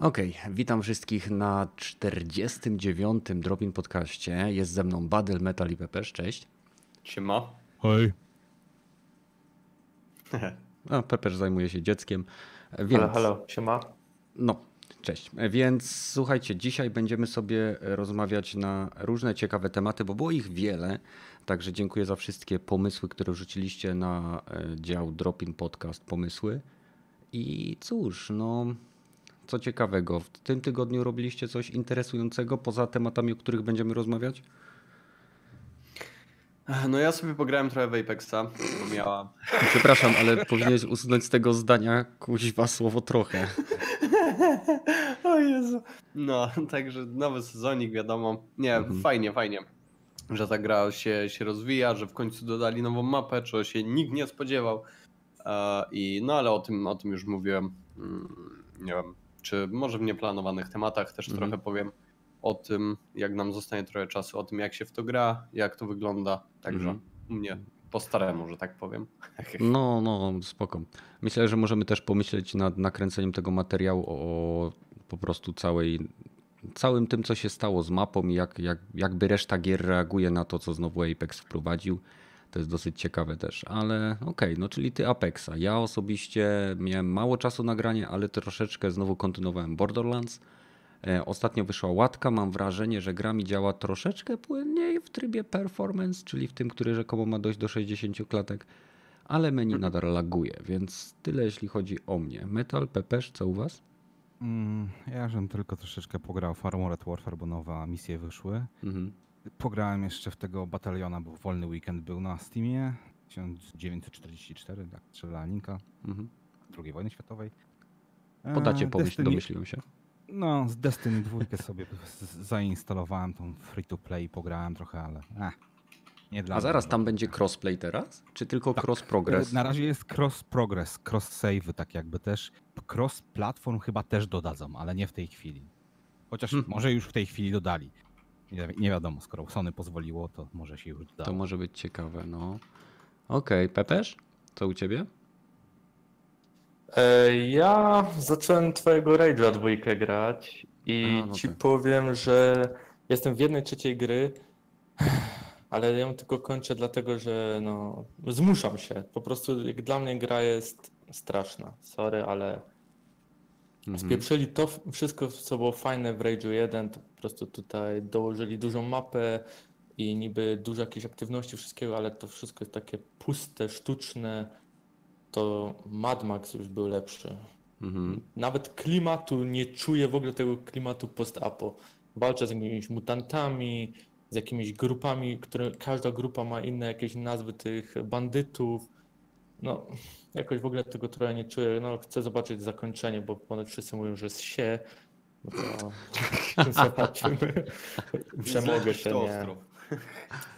Okej, witam wszystkich na 49. Dropin podcaście. Jest ze mną Badel, Metal i Pepesz. Cześć. Siema. Hej. A, Pepesz zajmuje się dzieckiem. Więc, Halo, halo, siema. No, cześć. Więc słuchajcie, dzisiaj będziemy sobie rozmawiać na różne ciekawe tematy, bo było ich wiele. Także dziękuję za wszystkie pomysły, które rzuciliście na e, dział Dropin Podcast Pomysły. I cóż, no, co ciekawego, w tym tygodniu robiliście coś interesującego poza tematami, o których będziemy rozmawiać? No ja sobie pograłem trochę w Apexa, bo miała... Przepraszam, ale powinieneś usunąć z tego zdania kuźwa słowo trochę. o Jezu. No, także nowy sezonik, wiadomo. Nie, Mhm. fajnie, fajnie, że ta gra się, się rozwija, że w końcu dodali nową mapę, czego się nikt nie spodziewał. E, I no ale o tym, o tym już mówiłem. Mm, Nie wiem, czy może w nieplanowanych tematach też Mhm. trochę powiem o tym, jak nam zostanie trochę czasu, o tym jak się w to gra, jak to wygląda. Także Mhm. u mnie po staremu, że tak powiem. No, no, spoko. Myślę, że możemy też pomyśleć nad nakręceniem tego materiału o po prostu całej, całym tym, co się stało z mapą i jak, jak, jakby reszta gier reaguje na to, co znowu Apex wprowadził. To jest dosyć ciekawe też, ale okej, no czyli ty Apexa. Ja osobiście miałem mało czasu na granie, ale troszeczkę znowu kontynuowałem Borderlands. E, Ostatnio wyszła łatka. Mam wrażenie, że gra mi działa troszeczkę płynniej w trybie performance, czyli w tym, który rzekomo ma dojść do 60 klatek, ale menu nadal laguje, więc tyle jeśli chodzi o mnie. Metal, Pepesz, co u was? Mm, ja żem tylko troszeczkę pograł w Armored Warfare, bo nowe misje wyszły. Mhm. Pograłem jeszcze w tego bataliona, bo wolny weekend był na Steamie. 1944, tak, strzelaninka Mhm. II wojny światowej. Podacie E, pomyśl, Destiny- domyśliłem się. No, z Destiny 2 sobie zainstalowałem tą free to play, pograłem trochę, ale eh, nie dla A mnie. zaraz tam będzie crossplay teraz? Czy tylko cross progress? E, Na razie jest cross progress, cross save, tak jakby też. Cross platform chyba też dodadzą, ale nie w tej chwili. Chociaż Hmm. może już w tej chwili dodali. Nie, wi- nie wiadomo, skoro Sony pozwoliło, to może się już doda. To może być ciekawe, no. Okej, Pepesz, co u ciebie? E, Ja zacząłem twojego Rage'a dwójkę grać i A, no ci tak. powiem, że jestem w jednej trzeciej gry, ale ją tylko kończę dlatego, że no, zmuszam się. Po prostu jak dla mnie gra jest straszna. Sorry, ale Mhm. spieprzyli to wszystko, co było fajne w Rage'u 1, to po prostu tutaj dołożyli dużą mapę i niby dużo jakiejś aktywności, wszystkiego, ale to wszystko jest takie puste, sztuczne. To Mad Max już był lepszy. Mhm. Nawet klimatu nie czuję w ogóle tego klimatu post-apo. Walczę z jakimiś mutantami, z jakimiś grupami, które każda grupa ma inne jakieś nazwy tych bandytów. No, jakoś w ogóle tego trochę nie czuję. No, chcę zobaczyć zakończenie, bo ponad wszyscy mówią, że jest się. No to zobaczymy. Przemogę się, nie.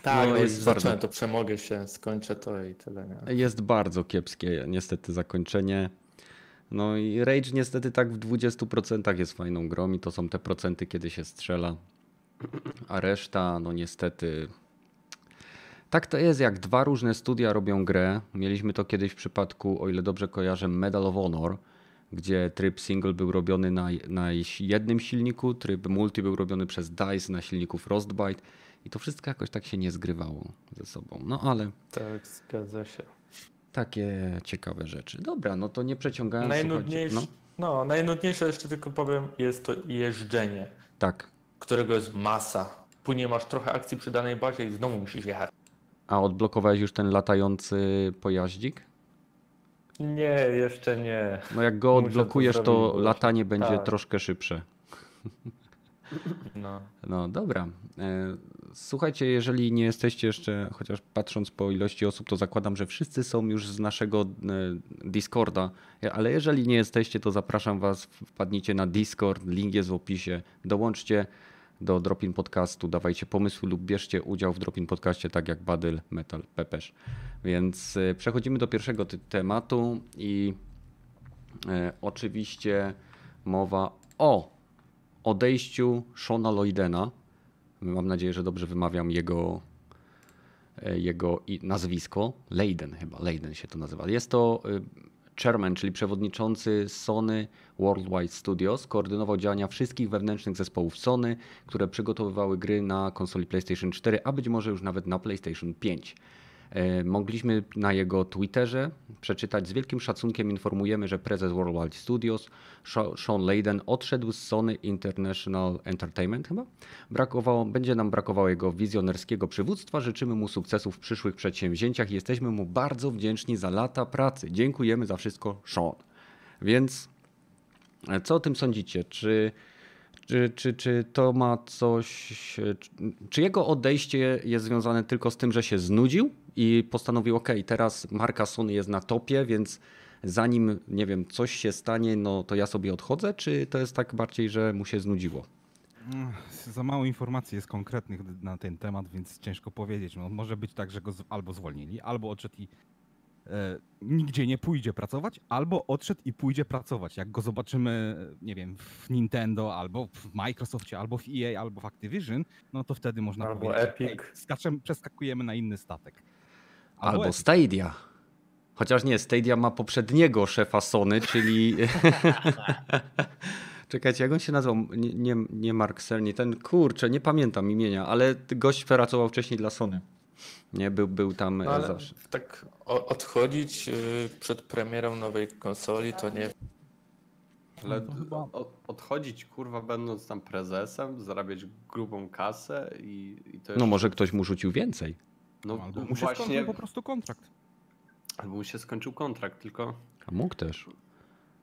Tak, No, no, jest zacząłem, to przemogę się, skończę to i tyle, nie. Jest bardzo kiepskie niestety zakończenie. No i Rage niestety tak w 20% jest fajną grą i to są te procenty, kiedy się strzela. A reszta, no niestety... Tak to jest, jak dwa różne studia robią grę. Mieliśmy to kiedyś w przypadku, o ile dobrze kojarzę, Medal of Honor, gdzie tryb single był robiony na, na jednym silniku, tryb multi był robiony przez DICE na silniku Frostbite i to wszystko jakoś tak się nie zgrywało ze sobą. No ale Tak, zgadza się. takie ciekawe rzeczy. Dobra, no to nie przeciągając. Najnudniejsze, No, no, najnudniejsze jeszcze tylko powiem, jest to jeżdżenie, tak. którego jest masa. Później masz trochę akcji przy danej bazie i znowu musisz jechać. A odblokowałeś już ten latający pojaździk? Nie, jeszcze nie. No jak go to odblokujesz, to, latanie będzie tak. troszkę szybsze. No. No dobra. E, Słuchajcie, jeżeli nie jesteście jeszcze, chociaż patrząc po ilości osób, to zakładam, że wszyscy są już z naszego e, Discorda, E, ale jeżeli nie jesteście, to zapraszam Was, wpadnijcie na Discord, link jest w opisie, dołączcie do Dropin Podcastu, dawajcie pomysły lub bierzcie udział w Dropin Podcaście, tak jak Badyl, Metal, Pepesz. Więc e, przechodzimy do pierwszego tematu i e, oczywiście mowa o odejściu Shona Lloydena. Mam nadzieję, że dobrze wymawiam jego, e, jego nazwisko. Leiden chyba, Leiden się to nazywa. Jest to e, chairman, czyli przewodniczący Sony Worldwide Studios, koordynował działania wszystkich wewnętrznych zespołów Sony, które przygotowywały gry na konsoli PlayStation 4, a być może już nawet na PlayStation 5. E, Mogliśmy na jego Twitterze przeczytać z wielkim szacunkiem informujemy, że prezes Worldwide Studios Sean Layden odszedł z Sony International Entertainment chyba. Brakowało, będzie nam brakowało jego wizjonerskiego przywództwa. Życzymy mu sukcesów w przyszłych przedsięwzięciach i jesteśmy mu bardzo wdzięczni za lata pracy. Dziękujemy za wszystko, Sean. Więc e, co o tym sądzicie? Czy, czy, czy, czy to ma coś. Czy jego odejście jest związane tylko z tym, że się znudził i postanowił, OK, teraz marka Sony jest na topie, więc zanim, nie wiem, coś się stanie, no to ja sobie odchodzę? Czy to jest tak bardziej, że mu się znudziło? Za mało informacji jest konkretnych na ten temat, więc ciężko powiedzieć. No, może być tak, że go z- albo zwolnili, albo odszedł i e, nigdzie nie pójdzie pracować, albo odszedł i pójdzie pracować. Jak go zobaczymy, nie wiem, w Nintendo, albo w Microsoftie, albo w EA, albo w Activision, no to wtedy można Albo powiedzieć, Epic. "Ej, skaczemy, przeskakujemy na inny statek. Albo Epic. Stadia. Chociaż nie, Stadia ma poprzedniego szefa Sony, czyli. Czekajcie, jak on się nazywał? Nie, nie, nie Mark Cerny, ten kurczę, nie pamiętam imienia, ale gość pracował wcześniej dla Sony. Nie, był, był tam No, e, ale zawsze. tak odchodzić y, przed premierą nowej konsoli to nie. Ale No odchodzić, kurwa, będąc tam prezesem, zarabiać grubą kasę i, i to No może ktoś mu rzucił więcej. No albo mu się właśnie, skończył po prostu kontrakt. albo mu się skończył kontrakt, tylko A mógł też.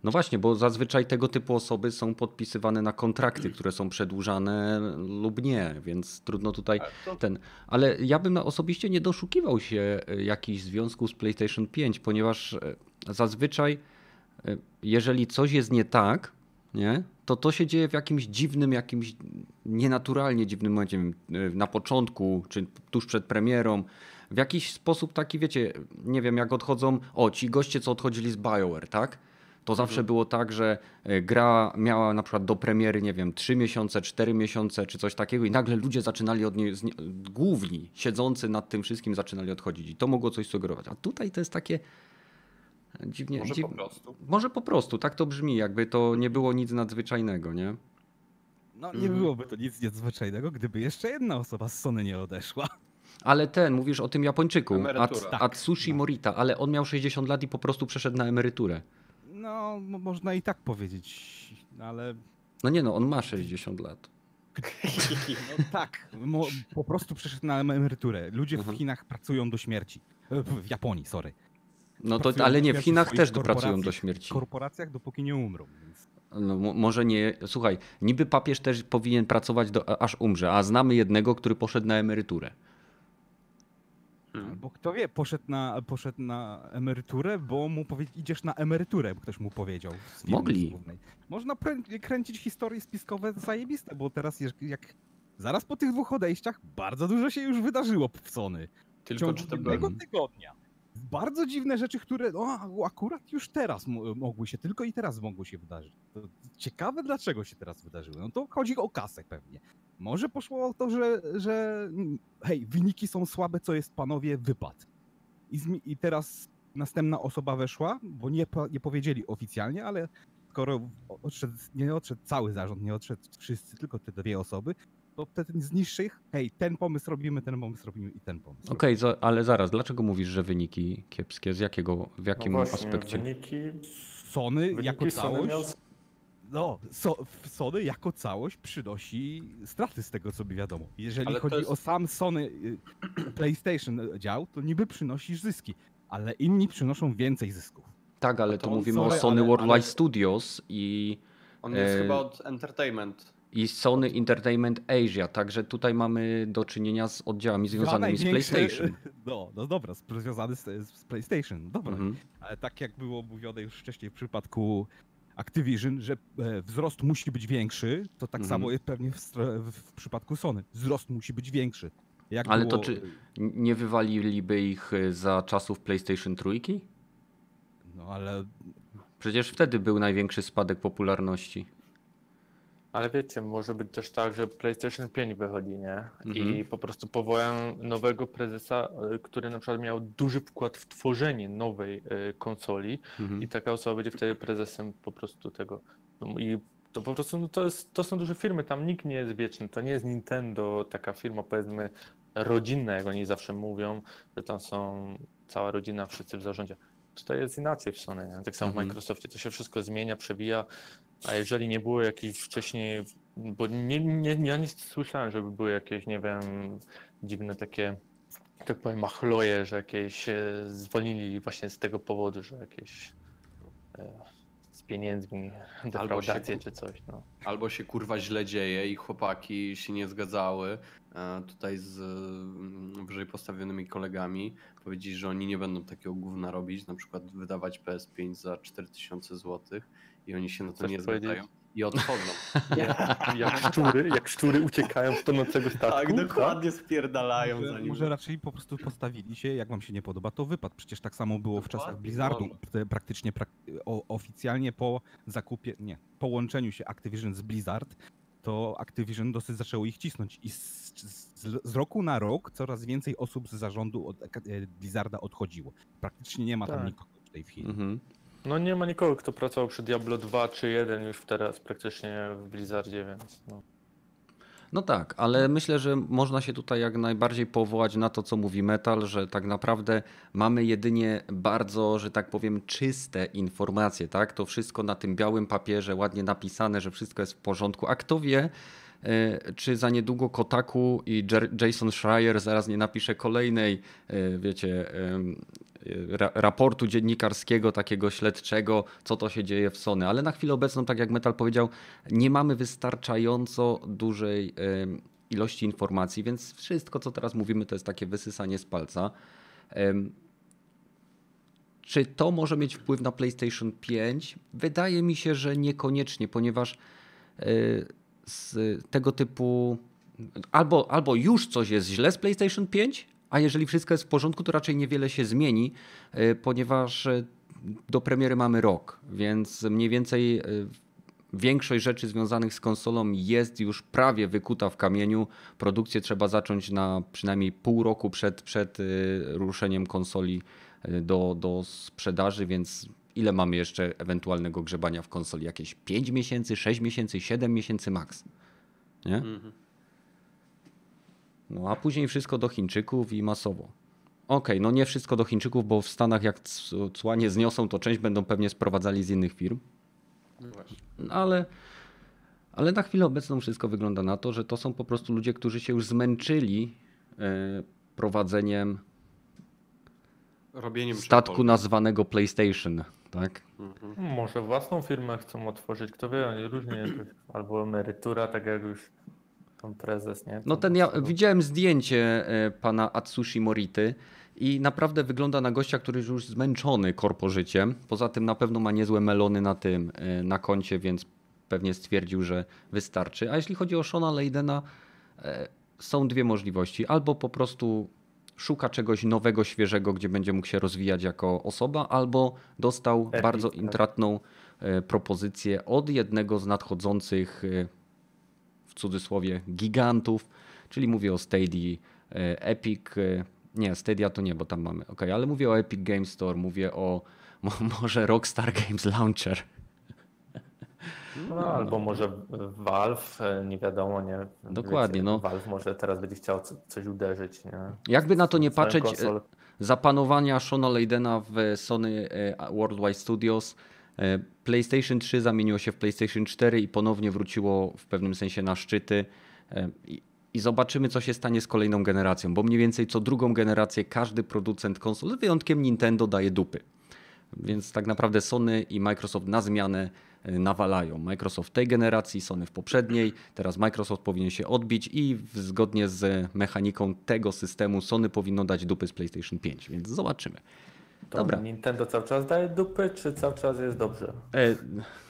No właśnie, bo zazwyczaj tego typu osoby są podpisywane na kontrakty, które są przedłużane lub nie, więc trudno tutaj ten. Ale ja bym osobiście nie doszukiwał się e, jakichś związków z PlayStation 5, ponieważ e, zazwyczaj, e, jeżeli coś jest nie tak, nie, to to się dzieje w jakimś dziwnym, jakimś nienaturalnie dziwnym momencie, wiem, na początku, czy tuż przed premierą. W jakiś sposób taki, wiecie, nie wiem, jak odchodzą, o, ci goście, co odchodzili z BioWare, tak? To zawsze było tak, że e, gra miała na przykład do premiery, nie wiem, 3 miesiące, 4 miesiące czy coś takiego i nagle ludzie zaczynali od niej, główni, siedzący nad tym wszystkim zaczynali odchodzić i to mogło coś sugerować. A tutaj to jest takie dziwnie... może dziw... po prostu. Może po prostu, tak to brzmi, jakby to nie było nic nadzwyczajnego, nie? No nie Mhm. byłoby to nic nadzwyczajnego, gdyby jeszcze jedna osoba z Sony nie odeszła. Ale ten, mówisz o tym Japończyku. At, Atsushi Morita, ale on miał 60 lat i po prostu przeszedł na emeryturę. No, mo- można i tak powiedzieć, ale No nie no, on ma 60 lat. no tak, po prostu przeszedł na emeryturę. Ludzie w Mhm. Chinach pracują do śmierci. E, w Japonii, sorry. No to, ale nie, w Chinach też pracują do śmierci. W korporacjach dopóki nie umrą. Więc... No, mo- może nie. Słuchaj, niby papież też powinien pracować do, aż umrze, a znamy jednego, który poszedł na emeryturę. Hmm. Albo kto wie, poszedł na, poszedł na emeryturę, bo mu powie, idziesz na emeryturę, bo ktoś mu powiedział. Mogli. głównej. Można prę- kręcić historie spiskowe zajebiste, bo teraz jak, jak zaraz po tych dwóch odejściach bardzo dużo się już wydarzyło w Sony. W Tylko ciągu czy to jednego tygodnia. Bardzo dziwne rzeczy, które akurat już teraz mo- mogły się, tylko i teraz mogły się wydarzyć. To ciekawe, dlaczego się teraz wydarzyły. No to chodzi o kasę pewnie. Może poszło o to, że, że hej, wyniki są słabe, co jest panowie wypad. I, I teraz następna osoba weszła, bo nie, nie powiedzieli oficjalnie, ale skoro odszedł, nie odszedł cały zarząd, nie odszedł wszyscy, tylko te dwie osoby, to ten z niższych, hej, ten pomysł robimy, ten pomysł robimy i ten pomysł. Okej, za- ale zaraz, dlaczego mówisz, że wyniki kiepskie? Z jakiego, w jakim no właśnie, aspekcie? Wyniki, Sony wyniki jako Sony całość, miał no, so, Sony jako całość przynosi straty z tego, co mi wiadomo. Jeżeli Ale chodzi jest- o sam Sony y, PlayStation dział, to niby przynosisz zyski, ale inni przynoszą więcej zysków. Tak, ale tu mówimy sorry, o Sony ale- Worldwide ale- Studios i, On jest E, chyba od Entertainment. I Sony Entertainment Asia, także tutaj mamy do czynienia z oddziałami związanymi z PlayStation. No, no dobra, związany z, z PlayStation, dobra. Mhm. Ale tak jak było mówione już wcześniej w przypadku Activision, że e, wzrost musi być większy, to tak Mhm. samo jest pewnie w, w, przypadku Sony. Wzrost musi być większy. Jak Ale to było, czy- N- Nie wywaliliby ich y, za czasów PlayStation trójki? No ale Przecież wtedy był największy spadek popularności. Ale wiecie, może być też tak, że PlayStation 5 wychodzi, nie? I Mhm. po prostu powołają nowego prezesa, y, który na przykład miał duży wkład w tworzenie nowej y, konsoli Mhm. i taka osoba będzie wtedy prezesem po prostu tego. No I to po prostu no to, jest, to są duże firmy, tam nikt nie jest wieczny. To nie jest Nintendo, taka firma powiedzmy rodzinna, jak oni zawsze mówią, że tam są cała rodzina, wszyscy w zarządzie. Tutaj jest inaczej w Sony, nie? tak samo Mhm. w Microsoftie, to się wszystko zmienia, przewija, a jeżeli nie było jakichś wcześniej, bo nie, nie, ja nie słyszałem, żeby były jakieś, nie wiem, dziwne takie, tak powiem, machloje, że jakieś e, zwolnili właśnie z tego powodu, że jakieś e, z pieniędzmi, defraudacje czy coś, no. Albo się kurwa źle dzieje i chłopaki się nie zgadzały e, tutaj z mm, wyżej postawionymi kolegami. Powiedzieli, że oni nie będą takiego gówna robić, na przykład wydawać PS5 za 4000 zł i oni się na to Chcesz nie powiedzieć? zgadzają i odchodzą. Jak szczury, jak szczury uciekają z tonącego statku. tak, dokładnie spierdalają za nim. może raczej po prostu postawili się, jak wam się nie podoba, to wypad. Przecież tak samo było w czasach Dokładnie, Blizzardu. Praktycznie prak o, oficjalnie po zakupie, nie, połączeniu się Activision z Blizzard, to Activision dosyć zaczęło ich cisnąć. I z, z, z roku na rok coraz więcej osób z zarządu od e, Blizzarda odchodziło. Praktycznie nie ma tam Tak. nikogo w tej chwili. Mhm. No nie ma nikogo, kto pracował przy Diablo 2 czy 1 już teraz praktycznie w Blizzardzie, więc no. No tak, ale myślę, że można się tutaj jak najbardziej powołać na to, co mówi Metal, że tak naprawdę mamy jedynie bardzo, że tak powiem, czyste informacje, tak? To wszystko na tym białym papierze, ładnie napisane, że wszystko jest w porządku. A kto wie, e, czy za niedługo Kotaku i Jason Schreier zaraz nie napisze kolejnej, e, wiecie, raportu dziennikarskiego, takiego śledczego, co to się dzieje w Sony. Ale na chwilę obecną, tak jak Metal powiedział, nie mamy wystarczająco dużej em, ilości informacji, więc wszystko, co teraz mówimy, to jest takie wysysanie z palca. Czy to może mieć wpływ na PlayStation 5? Wydaje mi się, że niekoniecznie, ponieważ e, z tego typu albo, albo już coś jest źle z PlayStation 5, a jeżeli wszystko jest w porządku, to raczej niewiele się zmieni, e, ponieważ e, do premiery mamy rok, więc mniej więcej e, większość rzeczy związanych z konsolą jest już prawie wykuta w kamieniu. Produkcję trzeba zacząć na przynajmniej pół roku przed, przed ruszeniem konsoli do, do sprzedaży, więc ile mamy jeszcze ewentualnego grzebania w konsoli? Jakieś 5 miesięcy, 6 miesięcy, 7 miesięcy max. Nie? Mhm. No a później wszystko do Chińczyków i masowo. Okej, no nie wszystko do Chińczyków, bo w Stanach jak cła nie zniosą, to część będą pewnie sprowadzali z innych firm. No. No ale, ale na chwilę obecną wszystko wygląda na to, że to są po prostu ludzie, którzy się już zmęczyli e, prowadzeniem Robieniem statku nazwanego PlayStation. Tak? Mhm. Może własną firmę chcą otworzyć, kto wie, oni różnie albo emerytura, tak jak już pan prezes, nie? No ten ja widziałem zdjęcie e, pana Atsushi Mority i naprawdę wygląda na gościa, który jest już zmęczony korpożyciem. Poza tym na pewno ma niezłe melony na tym, e, na koncie, więc pewnie stwierdził, że wystarczy. A jeśli chodzi o Shona Leydena, e, są dwie możliwości. Albo po prostu szuka czegoś nowego, świeżego, gdzie będzie mógł się rozwijać jako osoba, albo dostał Epic, bardzo tak. intratną propozycję od jednego z nadchodzących cudzysłowie gigantów, czyli mówię o Stadia, e, Epic, e, nie, Stadia to nie, bo tam mamy, ok, ale mówię o Epic Games Store, mówię o mo, może Rockstar Games Launcher. No, albo może Valve, e, nie wiadomo, nie? Dokładnie, no. Valve może teraz będzie chciał co- coś uderzyć, nie? Jakby na to nie patrzeć, zapanowania Shona Leydena w Sony Worldwide Studios, PlayStation 3 zamieniło się w PlayStation 4 i ponownie wróciło w pewnym sensie na szczyty. E, I, zobaczymy, co się stanie z kolejną generacją, bo mniej więcej co drugą generację każdy producent konsol, z wyjątkiem Nintendo, daje dupy. Więc tak naprawdę Sony i Microsoft na zmianę e, nawalają. Microsoft tej generacji, Sony w poprzedniej. Teraz Microsoft powinien się odbić i zgodnie z mechaniką tego systemu Sony powinno dać dupy z PlayStation 5, więc zobaczymy. To Dobra. Nintendo cały czas daje dupy, czy cały czas jest dobrze? E,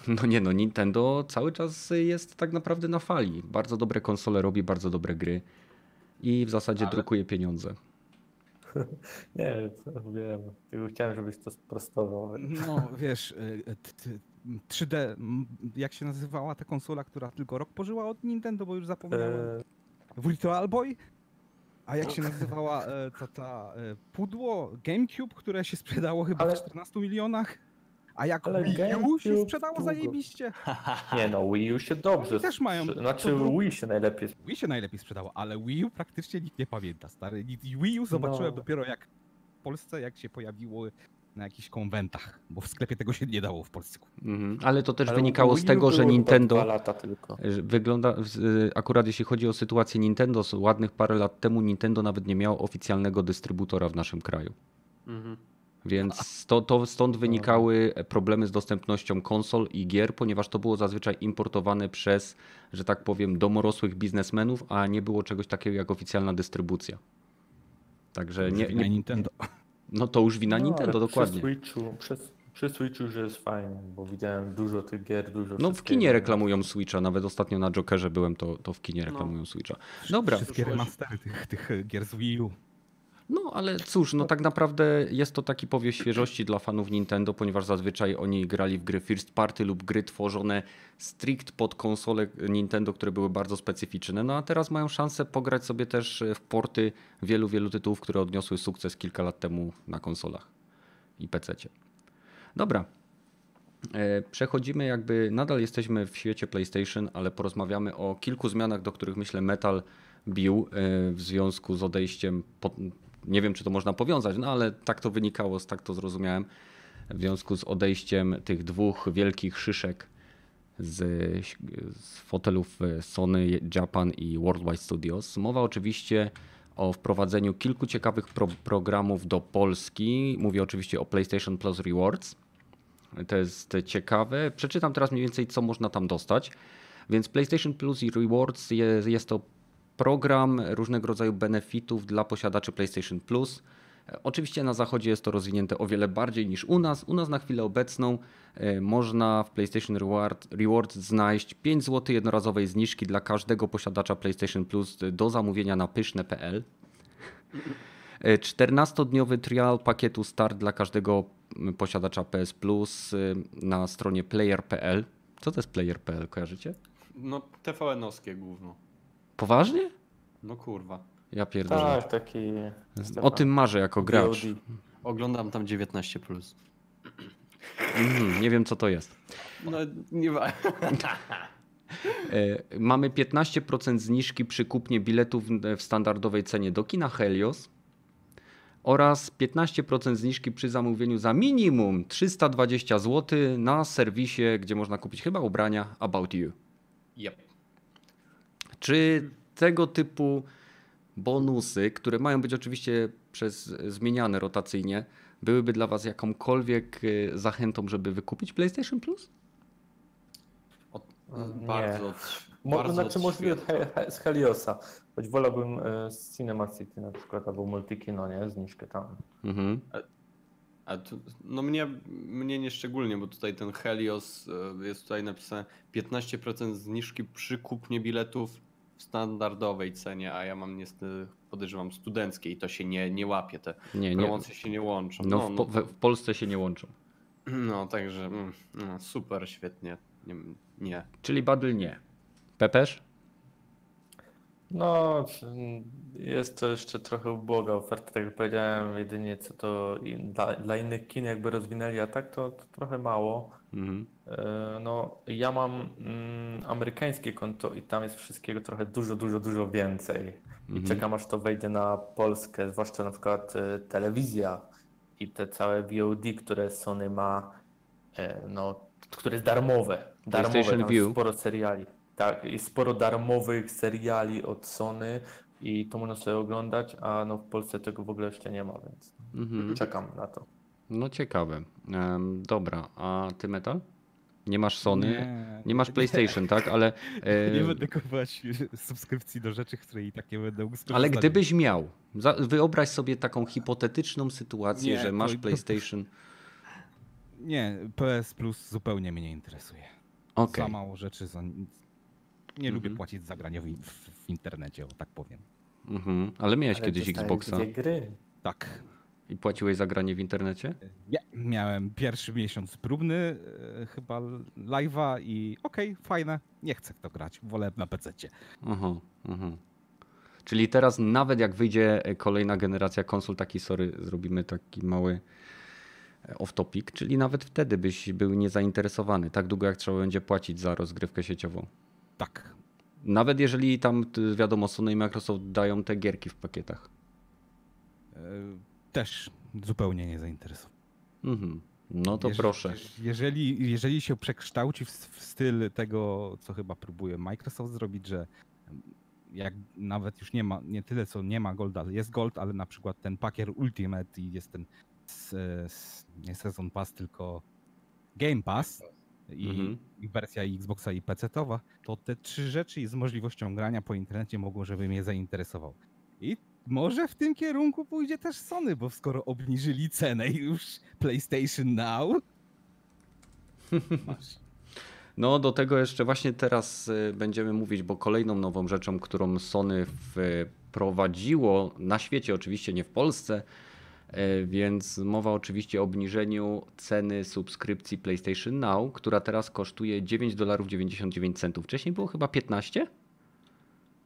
no nie no, Nintendo cały czas jest tak naprawdę na fali. Bardzo dobre konsole robi, bardzo dobre gry i w zasadzie Ale- drukuje pieniądze. Nie, to wiem. Tylko chciałem, żebyś to sprostował. No wiesz, y, t- t- 3D, m, jak się nazywała ta konsola, która tylko rok pożyła od Nintendo, bo już zapomniałem. E, Virtual Boy? A jak się nazywała e, ta, ta e, pudło GameCube, które się sprzedało chyba Ale- w 14 milionach? A jak Ale Wii U się sprzedało długo. zajebiście? nie no, Wii U się dobrze. Oni też mają- Znaczy to Wii się najlepiej. Wii się najlepiej sprzedało, ale Wii U praktycznie nikt nie pamięta, stary. Wii U zobaczyłem No. dopiero jak w Polsce, jak się pojawiło na jakichś konwentach, bo w sklepie tego się nie dało w polsku. Mhm. Ale to też Ale wynikało z tego, że Nintendo. Dwa lata tylko. Wygląda, z- akurat jeśli chodzi o sytuację Nintendo, z ładnych parę lat temu Nintendo nawet nie miało oficjalnego dystrybutora w naszym kraju. Mhm. Więc to, to stąd wynikały problemy z dostępnością konsol i gier, ponieważ to było zazwyczaj importowane przez, że tak powiem, domorosłych biznesmenów, a nie było czegoś takiego jak oficjalna dystrybucja. Także nie, nie, Nintendo. No to już wina No, Nintendo, ale dokładnie. Przy Switchu, przy, przy Switchu już jest fajnie, bo widziałem dużo tych gier, dużo No w kinie reklamują Switcha, nawet ostatnio na Jokerze byłem, to, to w kinie reklamują Switcha. Dobra, Wszystkie remastery tych, tych gier z Wii U. No ale cóż, no tak naprawdę jest to taki powiew świeżości dla fanów Nintendo, ponieważ zazwyczaj oni grali w gry first party lub gry tworzone strict pod konsole Nintendo, które były bardzo specyficzne. No a teraz mają szansę pograć sobie też w porty wielu, wielu tytułów, które odniosły sukces kilka lat temu na konsolach i PC-cie. Dobra. E, Przechodzimy jakby, nadal jesteśmy w świecie PlayStation, ale porozmawiamy o kilku zmianach, do których myślę Metal bił e, w związku z odejściem, nie wiem czy to można powiązać, no ale tak to wynikało, tak to zrozumiałem, w związku z odejściem tych dwóch wielkich szyszek z, z fotelów e, Sony Japan i Worldwide Studios. Mowa oczywiście o wprowadzeniu kilku ciekawych pro, programów do Polski. Mówię oczywiście o PlayStation Plus Rewards. To jest ciekawe. Przeczytam teraz mniej więcej, co można tam dostać. Więc PlayStation Plus i Rewards jest, jest to program różnego rodzaju benefitów dla posiadaczy PlayStation Plus. E, Oczywiście na zachodzie jest to rozwinięte o wiele bardziej niż u nas. U nas na chwilę obecną e, można w PlayStation Reward, Rewards znaleźć 5 zł jednorazowej zniżki dla każdego posiadacza PlayStation Plus do zamówienia na pyszne.pl. E, 14-dniowy trial pakietu start dla każdego mm, posiadacza PS Plus y, na stronie player.pl. Co to jest player.pl, kojarzycie? No TVN-owskie gówno. Poważnie? No kurwa. Ja pierdolę. Tak, taki... O tym marzę jako gracz. VOD. Oglądam tam 19. Plus. Mhm, nie wiem co to jest. No nie wa- E, Mamy 15% zniżki przy kupnie biletów w standardowej cenie do kina Helios oraz 15% zniżki przy zamówieniu za minimum 320 zł na serwisie, gdzie można kupić chyba ubrania About You. Yep. Czy tego typu bonusy, które mają być oczywiście przez zmieniane rotacyjnie, byłyby dla Was jakąkolwiek e, zachętą, żeby wykupić PlayStation Plus? Od, Nie. bardzo, Mo, bardzo znaczy możliwie od od He, He, z Heliosa. Choć wolałbym e, z Cinema City na przykład, albo Multikino, nie? Zniżkę tam. Mhm. A tu, no mnie, mnie nie szczególnie, bo tutaj ten Helios e, jest tutaj napisane 15% zniżki przy kupnie biletów w standardowej cenie, a ja mam niestety podejrzewam studenckiej, to się nie, nie łapie, te Nie, nie. promocje się nie łączą. No, No, w, no, po, w Polsce się nie łączą. no także mm, no, super, świetnie. Nie, nie. Czyli Badl nie. Pepesz? No, jest to jeszcze trochę uboga oferta, tak jak powiedziałem, jedynie co to in, dla, dla innych kin jakby rozwinęli, a tak to, to trochę mało. Mhm. E, No, ja mam mm, amerykańskie konto i tam jest wszystkiego trochę dużo, dużo, dużo więcej. I Mhm. czekam aż to wejdzie na Polskę, zwłaszcza na przykład e, telewizja i te całe VOD, które Sony ma, e, no, które jest darmowe. Darmowe, sporo seriali. Tak, jest sporo darmowych seriali od Sony i to można sobie oglądać, a no w Polsce tego w ogóle jeszcze nie ma, więc Mhm. czekam na to. No ciekawe. Em, dobra, a ty Metal? Nie masz Sony? Nie, Nie, masz PlayStation, tak? Ale, e, Nie będę kupować subskrypcji do rzeczy, które i tak nie będę ale gdybyś miał, za, wyobraź sobie taką hipotetyczną sytuację, Nie, że masz to- PlayStation. Nie, PS Plus zupełnie mnie nie interesuje. Okej. Za mało rzeczy. Za... Nie lubię Mhm. płacić za granie w, w, w internecie, o tak powiem. Mhm. Ale miałeś Ale kiedyś Xboxa. dwie gry. Tak. I płaciłeś za granie w internecie? Nie, miałem pierwszy miesiąc próbny, e, chyba live'a i okej, fajne, nie chcę w to grać, wolę na PC-cie. Aha, aha. Czyli teraz nawet jak wyjdzie e, kolejna generacja konsol, taki sorry, zrobimy taki mały e, off-topic, czyli nawet wtedy byś był niezainteresowany, tak długo jak trzeba będzie płacić za rozgrywkę sieciową. Tak. Nawet jeżeli tam wiadomo, Sony i Microsoft dają te gierki w pakietach. E, Też zupełnie nie zainteresowany. Mhm. No to Jeż- proszę. jeż- Jeżeli, jeżeli się przekształci w, w styl tego, co chyba próbuje Microsoft zrobić, że jak nawet już nie ma, nie tyle co nie ma Golda, jest Gold, ale na przykład ten pakier Ultimate i jest ten s, s, nie Season Pass, tylko Game Pass i, Mhm. i wersja Xboxa i PC-towa, to te trzy rzeczy z możliwością grania po internecie mogą, żeby mnie zainteresował. I może w tym kierunku pójdzie też Sony, bo skoro obniżyli cenę już PlayStation Now, No do tego jeszcze właśnie teraz y, będziemy mówić, bo kolejną nową rzeczą, którą Sony wprowadziło na świecie, oczywiście nie w Polsce, y, więc mowa oczywiście o obniżeniu ceny subskrypcji PlayStation Now, która teraz kosztuje 9 dolarów 99 centów. Wcześniej było chyba 15?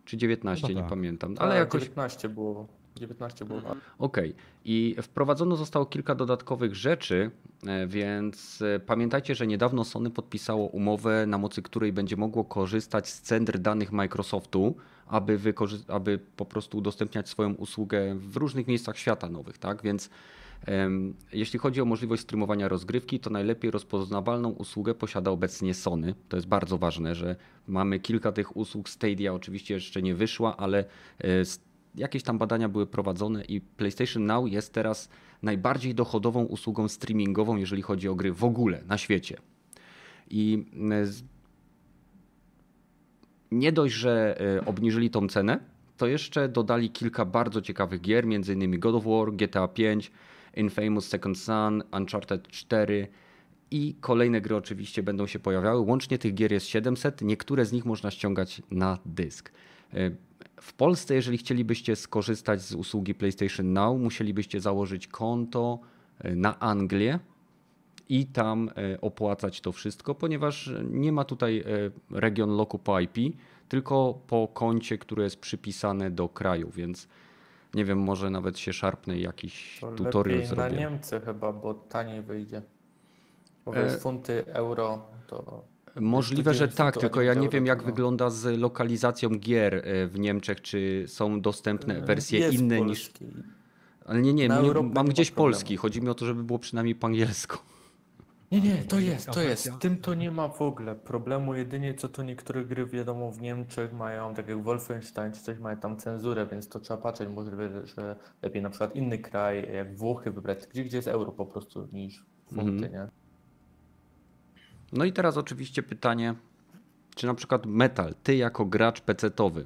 Czy 19, Chyba nie tak. pamiętam. Ale Ale jakoś 19 było. 19 było. Okej. I wprowadzono zostało kilka dodatkowych rzeczy, e, więc e, pamiętajcie, że niedawno Sony podpisało umowę, na mocy której będzie mogło korzystać z centr danych Microsoftu, aby, aby po prostu udostępniać swoją usługę w różnych miejscach świata nowych, tak? Więc jeśli chodzi o możliwość streamowania rozgrywki, to najlepiej rozpoznawalną usługę posiada obecnie Sony. To jest bardzo ważne, że mamy kilka tych usług. Stadia oczywiście jeszcze nie wyszła, ale e, jakieś tam badania były prowadzone i PlayStation Now jest teraz najbardziej dochodową usługą streamingową, jeżeli chodzi o gry w ogóle na świecie. I e, nie dość, że e, obniżyli tą cenę, to jeszcze dodali kilka bardzo ciekawych gier, m.in. God of War, GTA 5, Infamous Second Son, Uncharted 4 i kolejne gry oczywiście będą się pojawiały. Łącznie tych gier jest 700, niektóre z nich można ściągać na dysk. W Polsce, jeżeli chcielibyście skorzystać z usługi PlayStation Now, musielibyście założyć konto e, na Anglię i tam e, opłacać to wszystko, ponieważ nie ma tutaj e, region loku po IP, tylko po koncie, które jest przypisane do kraju, więc nie wiem, może nawet się szarpnę jakiś To tutorial lepiej na zrobię. Niemcy chyba, bo taniej wyjdzie. Bo E, funty, euro, to Możliwe, że 900 tak, tylko ja nie wiem jak no. wygląda z lokalizacją gier e, w Niemczech, czy są dostępne wersje jest inne niż... Ale nie, nie, nie mam gdzieś problemu. polski, chodzi mi o to, żeby było przynajmniej po angielsku. Nie, nie, to jest, to jest. Z tym to nie ma w ogóle problemu. Jedynie co to niektóre gry, wiadomo, w Niemczech mają, tak jak Wolfenstein czy coś, mają tam cenzurę, więc to trzeba patrzeć. Możliwe, że lepiej na przykład inny kraj, jak Włochy wybrać, gdzie, gdzie jest euro po prostu niż funty, Mhm. nie? No i teraz oczywiście pytanie, czy na przykład Metal, ty jako gracz PC-towy,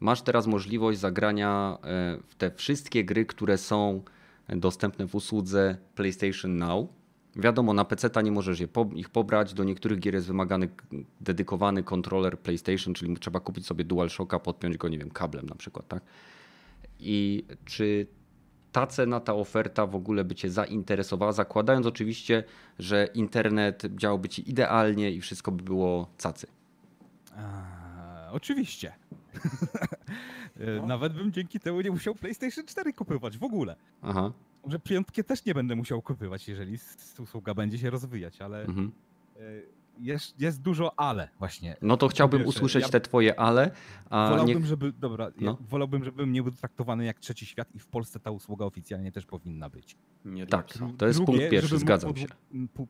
masz teraz możliwość zagrania e, w te wszystkie gry, które są dostępne w usłudze PlayStation Now. Wiadomo, na PC nie możesz ich pobrać, do niektórych gier jest wymagany dedykowany kontroler PlayStation, czyli trzeba kupić sobie DualShocka, podpiąć go, nie wiem, kablem na przykład, tak? I czy ta cena, ta oferta w ogóle by Cię zainteresowała, zakładając oczywiście, że internet działałby Ci idealnie i wszystko by było cacy. Eee, oczywiście. E, No. Nawet bym dzięki temu nie musiał PlayStation 4 kupywać w ogóle. Aha. Że piątkę też nie będę musiał kupywać, jeżeli usługa będzie się rozwijać, ale Mhm. Jest, jest dużo ale właśnie. No to chciałbym Wiesz, usłyszeć ja- te Twoje ale, a Wolałbym, niech... żeby, dobra, ja No. wolałbym, żeby nie był traktowany jak trzeci świat i w Polsce ta usługa oficjalnie też powinna być. Nie Tak, dlaczego. to jest Drugie, punkt pierwszy, zgadzam podł- się.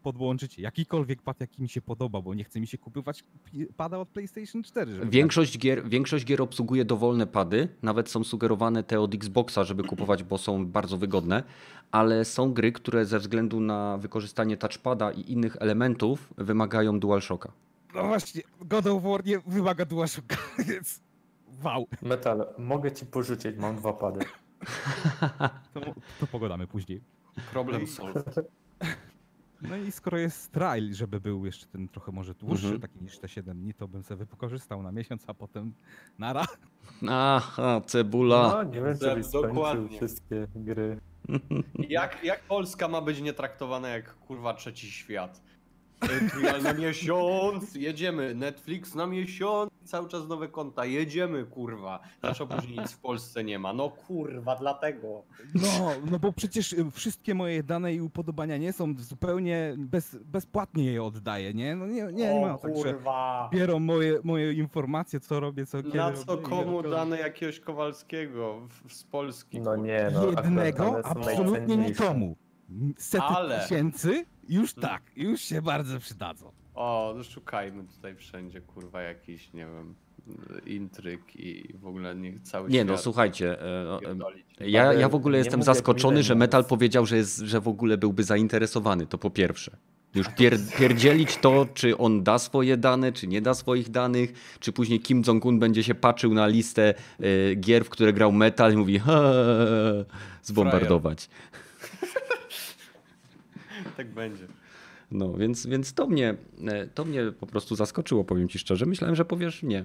podłączyć jakikolwiek pad, jaki mi się podoba, bo nie chce mi się kupywać pi- pada od PlayStation 4. żeby Większość gier, większość gier obsługuje dowolne pady, nawet są sugerowane te od Xboxa, żeby kupować, bo są bardzo wygodne, ale są gry, które ze względu na wykorzystanie touchpada i innych elementów wymagają DualShocka. No właśnie, God of War nie wymaga DualShocka, więc wow. Metal, mogę ci porzucić, mam dwa pady. To, to pogadamy później. Problem solved. No i skoro jest trial, żeby był jeszcze ten trochę może dłuższy, Mhm. taki niż te 7 dni, to bym sobie wykorzystał na miesiąc, a potem nara. Aha, cebula. No, nie wiem, czy Dokładnie. wszystkie gry. Jak, jak Polska ma być nietraktowana jak kurwa trzeci świat? Trial na miesiąc, jedziemy. Netflix na miesiąc, cały czas nowe konta, jedziemy kurwa. Dlaczego później nic w Polsce nie ma? No kurwa, dlatego. No, no bo przecież y, wszystkie moje dane i upodobania nie są zupełnie bez, bezpłatnie je oddaję, nie? No nie, nie, nie ma o tak, kurwa. bierą moje, moje informacje, co robię, co kiedy Na robię co i komu dane jakiegoś Kowalskiego w, z Polski? No kurwa? nie, no Jednego absolutnie nikomu. Sety Ale- tysięcy? Już Hmm. tak, już się bardzo przydadzą. O, no szukajmy tutaj wszędzie, kurwa, jakiś, nie wiem, intryg i w ogóle niech cały Nie świat no, słuchajcie. e, e. Ja, ja w ogóle jestem zaskoczony, że. Metal powiedział, że, jest, że w ogóle byłby zainteresowany. To po pierwsze. Już pier, pierdzielić to, czy on da swoje dane, czy nie da swoich danych, czy później Kim Jong-un będzie się patrzył na listę e, gier, w które grał Metal i mówi ha, zbombardować. Tak będzie. No, więc, więc to, mnie, e, to mnie po prostu zaskoczyło, powiem ci szczerze. Myślałem, że powiesz nie.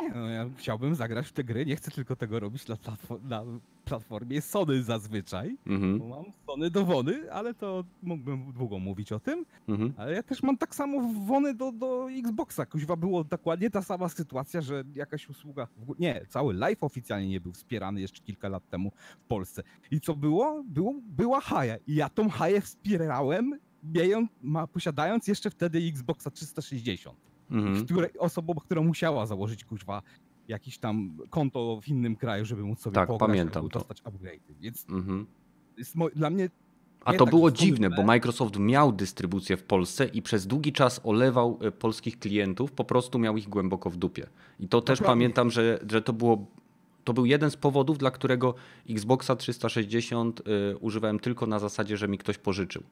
Nie no, ja chciałbym zagrać w te gry, nie chcę tylko tego robić na, platform, na platformie Sony zazwyczaj, Mhm, bo mam Sony do Wony, ale to mógłbym długo mówić o tym, mhm. ale ja też mam tak samo Wony do, do Xboxa, kuźwa było dokładnie ta sama sytuacja, że jakaś usługa, nie, cały live oficjalnie nie był wspierany jeszcze kilka lat temu w Polsce. I co było? było była haja. I ja tą haję wspierałem, ma, posiadając jeszcze wtedy Xboxa 360 Mhm. której, osobą, która musiała założyć kuźwa jakieś tam konto w innym kraju, żeby móc sobie Tak, pograć pamiętam to. dostać upgrade. Więc Mhm. dla mnie A to tak, było dziwne, bo Microsoft miał dystrybucję w Polsce i przez długi czas olewał e, polskich klientów, po prostu miał ich głęboko w dupie. I to też Dokładnie. pamiętam, że, że to było. To był jeden z powodów, dla którego Xboxa 360 y, używałem tylko na zasadzie, że mi ktoś pożyczył.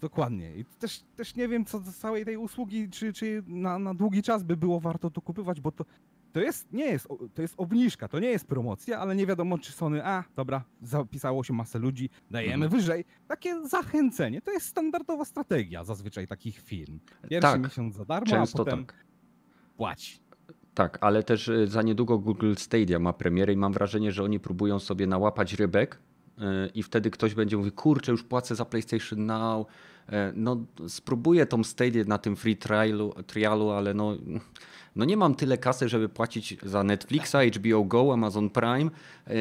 Dokładnie. I też, też nie wiem, co do całej tej usługi, czy, czy na, na długi czas by było warto to kupować, bo to, to jest, nie jest, to jest obniżka, to nie jest promocja, ale nie wiadomo, czy Sony, a dobra, zapisało się masę ludzi, dajemy Mhm. wyżej. Takie zachęcenie, to jest standardowa strategia zazwyczaj takich firm. Pierwszy Tak, miesiąc za darmo, Często a potem tak. płać. Tak, ale też y, za niedługo Google Stadia ma premierę i mam wrażenie, że oni próbują sobie nałapać rybek y, i wtedy ktoś będzie mówił, kurczę, już płacę za PlayStation Now. E, No spróbuję tą Stadia na tym free trialu, trialu ale no, no nie mam tyle kasy, żeby płacić za Netflixa, HBO Go, Amazon Prime, e,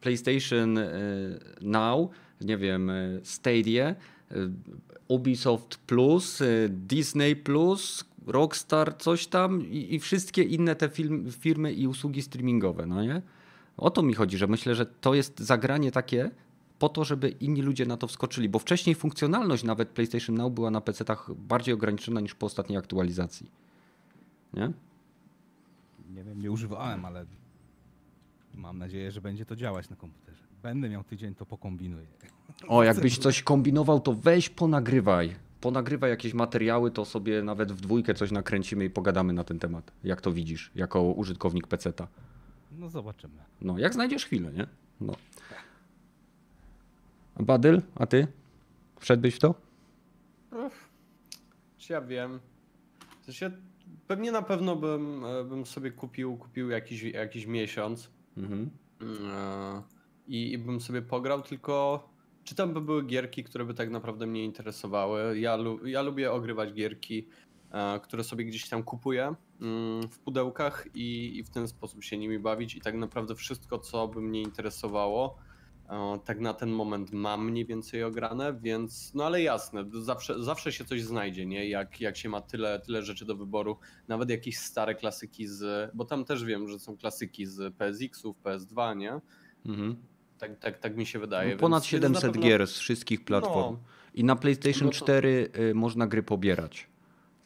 PlayStation e, Now, nie wiem, Stadia, Ubisoft Plus, Disney Plus, Rockstar, coś tam i, i wszystkie inne te film, firmy i usługi streamingowe, no nie? O to mi chodzi, że myślę, że to jest zagranie takie po to, żeby inni ludzie na to wskoczyli, bo wcześniej funkcjonalność nawet PlayStation Now była na PC-tach bardziej ograniczona niż po ostatniej aktualizacji. Nie? Nie wiem, nie używałem, ale mam nadzieję, że będzie to działać na komputerze. Będę miał tydzień, to pokombinuję. O, jakbyś coś kombinował, to weź ponagrywaj. Ponagrywaj jakieś materiały, to sobie nawet w dwójkę coś nakręcimy i pogadamy na ten temat. Jak to widzisz, jako użytkownik PC-ta. No zobaczymy. No, jak znajdziesz chwilę, nie? No. Badyl, a ty? Wszedłbyś w to? Czy ja wiem? W sensie, pewnie na pewno bym, e, bym sobie kupił, kupił jakiś, jakiś miesiąc Mhm. e, i, i bym sobie pograł, tylko czy tam by były gierki, które by tak naprawdę mnie interesowały? Ja, lu, ja lubię ogrywać gierki, e, które sobie gdzieś tam kupuję mm, w pudełkach i, i w ten sposób się nimi bawić i tak naprawdę wszystko, co by mnie interesowało, tak na ten moment mam mniej więcej ograne, więc no ale jasne, zawsze, zawsze się coś znajdzie, nie? Jak, jak się ma tyle, tyle rzeczy do wyboru, nawet jakieś stare klasyki z, bo tam też wiem, że są klasyki z PSX-ów, PS2, nie? Mhm. Tak, tak, tak mi się wydaje. No, ponad więc- więc na 700 pewno- gier z wszystkich platform. No. I na PlayStation No to- 4 y, można gry pobierać.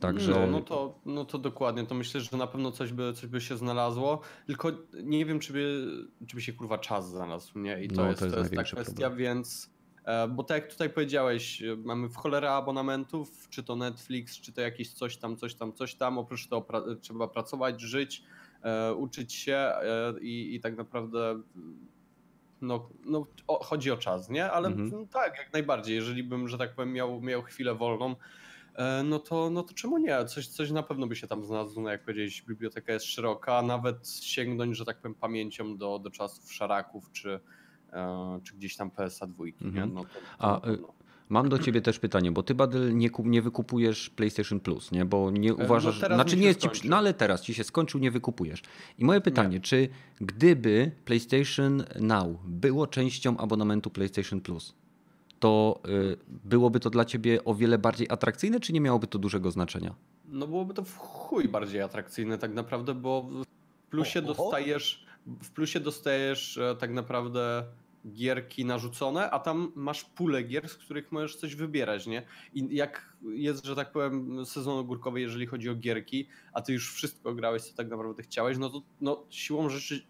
Także No, no, to, no to dokładnie, to myślę, że na pewno coś by, coś by się znalazło, tylko nie wiem, czy by, czy by się kurwa czas znalazł, nie? I to No, jest, to jest to jest ta kwestia, problem. więc, e, bo tak jak tutaj powiedziałeś, e, mamy w cholerę abonamentów, czy to Netflix, czy to jakieś coś tam, coś tam, coś tam, oprócz tego pra- trzeba pracować, żyć, e, uczyć się e, i, i tak naprawdę no, no o, chodzi o czas, nie? Ale Mhm. no, tak, jak najbardziej, jeżeli bym, że tak powiem, miał, miał chwilę wolną, no to, no to czemu nie? Coś, coś na pewno by się tam znalazło. No jak powiedziałeś, biblioteka jest szeroka, nawet sięgnąć, że tak powiem, pamięcią do, do czasów szaraków, czy, e, czy gdzieś tam PSA dwójki, Mhm. nie? No to, to A, pewno. Mam do ciebie też pytanie, bo ty Badel nie, kup, nie wykupujesz PlayStation Plus, nie? Bo nie no uważasz, teraz znaczy nie jest ci, no ale teraz ci się skończył, nie wykupujesz. I moje pytanie, czy gdyby PlayStation Now było częścią abonamentu PlayStation Plus, to y, byłoby to dla ciebie o wiele bardziej atrakcyjne, czy nie miałoby to dużego znaczenia? No byłoby to w chuj bardziej atrakcyjne tak naprawdę, bo w plusie dostajesz w plusie dostajesz e, tak naprawdę gierki narzucone, a tam masz pulę gier, z których możesz coś wybierać, nie? I jak jest, że tak powiem, sezon ogórkowy, jeżeli chodzi o gierki, a ty już wszystko grałeś, co tak naprawdę chciałeś, no to no, siłą rzeczy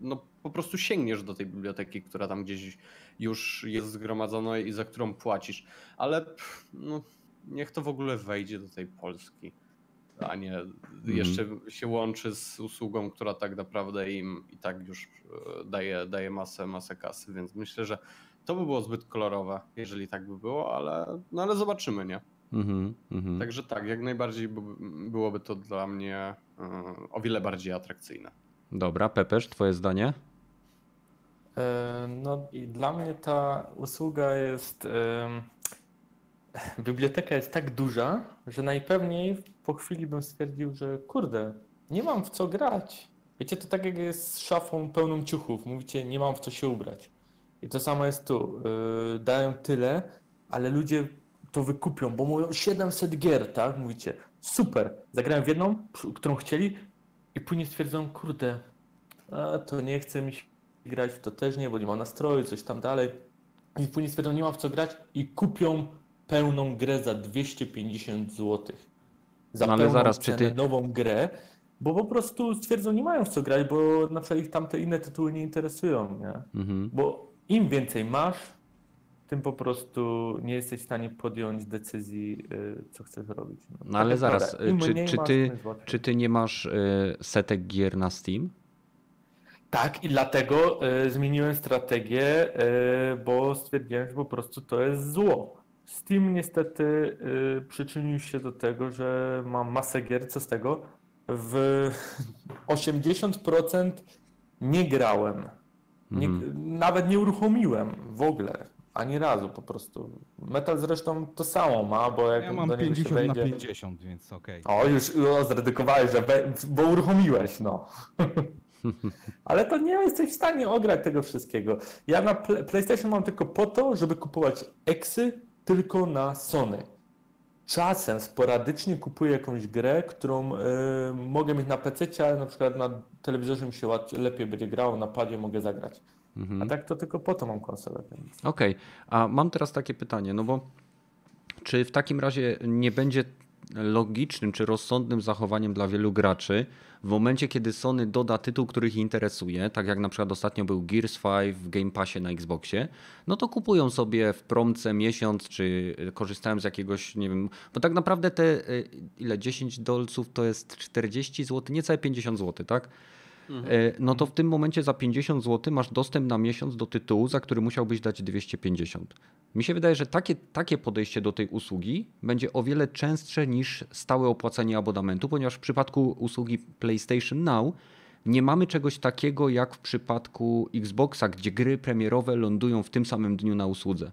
no po prostu sięgniesz do tej biblioteki, która tam gdzieś już jest zgromadzona i za którą płacisz. Ale pff, no, niech to w ogóle wejdzie do tej Polski, a nie jeszcze się łączy z usługą, która tak naprawdę im i tak już e, daje, daje masę, masę kasy, więc myślę, że to by było zbyt kolorowe, jeżeli tak by było, ale, no ale zobaczymy, nie? Mhm, mhm. Także tak, jak najbardziej by- byłoby to dla mnie e, o wiele bardziej atrakcyjne. Dobra, Pepesz, twoje zdanie? E, No i dla mnie ta usługa jest. Biblioteka jest tak duża, że najpewniej po chwili bym stwierdził, że kurde, nie mam w co grać. Wiecie, to tak jak jest z szafą pełną ciuchów. Mówicie, nie mam w co się ubrać. I to samo jest tu. Yy, dają tyle, ale ludzie to wykupią, bo mówią 700 gier, tak? Mówicie, super, zagrałem w jedną, którą chcieli i później stwierdzą, kurde, a to nie chce mi się grać, w to też nie, bo nie mam nastroju, coś tam dalej. I później stwierdzą, nie mam w co grać i kupią pełną grę za 250 zł. Za No ale pełną zaraz, cenę ty- nową grę, bo po prostu stwierdzą, nie mają w co grać, bo na przykład ich tamte inne tytuły nie interesują, nie? Mhm. Bo im więcej masz, tym po prostu nie jesteś w stanie podjąć decyzji, y, co chcesz robić. No ale tak zaraz, im czy, czy, masz, ty, czy ty nie masz y, setek gier na Steam? Tak, i dlatego y, zmieniłem strategię, y, bo stwierdziłem, że po prostu to jest zło. Steam niestety y, przyczynił się do tego, że mam masę gier, co z tego? W 80% nie grałem. Nie, Mhm. Nawet nie uruchomiłem w ogóle. Ani razu po prostu. Metal zresztą to samo ma, bo jak Ja mam do niego się 50 na wejdzie... 50, więc okej. O, już o, zredukowałeś, że we, bo uruchomiłeś, no. Ale to nie jesteś w stanie ograć tego wszystkiego. Ja na Pl- PlayStation mam tylko po to, żeby kupować eksy tylko na Sony. Czasem sporadycznie kupuję jakąś grę, którą y, mogę mieć na PC, ale na przykład na telewizorze mi się lepiej będzie grało, na padzie mogę zagrać. Mhm. A tak to tylko po to mam konsolę. Okej, a mam teraz takie pytanie, no bo czy w takim razie nie będzie logicznym czy rozsądnym zachowaniem dla wielu graczy w momencie, kiedy Sony doda tytuł, który ich interesuje, tak jak na przykład ostatnio był Gears 5 w Game Passie na Xboxie, no to kupują sobie w promce miesiąc, czy korzystają z jakiegoś, nie wiem, bo tak naprawdę te y, ile 10 dolców to jest 40 zł, niecałe 50 zł, tak? E, No to w tym momencie za 50 zł masz dostęp na miesiąc do tytułu, za który musiałbyś dać 250. Mi się wydaje, że takie, takie podejście do tej usługi będzie o wiele częstsze niż stałe opłacenie abonamentu, ponieważ w przypadku usługi PlayStation Now nie mamy czegoś takiego jak w przypadku Xboxa, gdzie gry premierowe lądują w tym samym dniu na usłudze.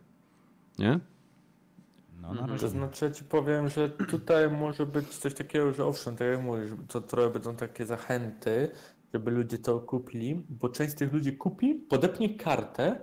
Nie? No, Mhm. na To razie. znaczy, ja ci powiem, że tutaj może być coś takiego, że owszem, tak jak mówisz, to trochę będą takie zachęty, żeby ludzie to kupili, bo część z tych ludzi kupi, podepnie kartę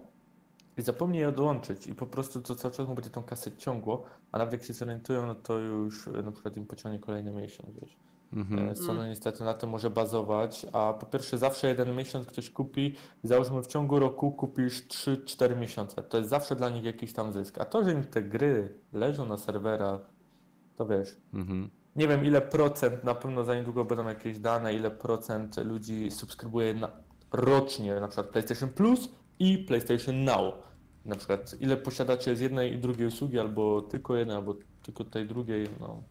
i zapomni jej odłączyć i po prostu to cały czas mu będzie tą kasę ciągło, a nawet jak się zorientują, no to już e, na przykład im pociągnie kolejny miesiąc, wiesz. Mhm. E, Sony niestety na tym może bazować, a po pierwsze zawsze jeden miesiąc ktoś kupi, załóżmy w ciągu roku kupisz 3-4 miesiące, to jest zawsze dla nich jakiś tam zysk, a to, że im te gry leżą na serwerach, to wiesz, Mhm. Nie wiem ile procent, na pewno za niedługo będą jakieś dane, ile procent ludzi subskrybuje na, rocznie na przykład PlayStation Plus i PlayStation Now. Na przykład ile posiadacie z jednej i drugiej usługi, albo tylko jednej, albo tylko tej drugiej, no.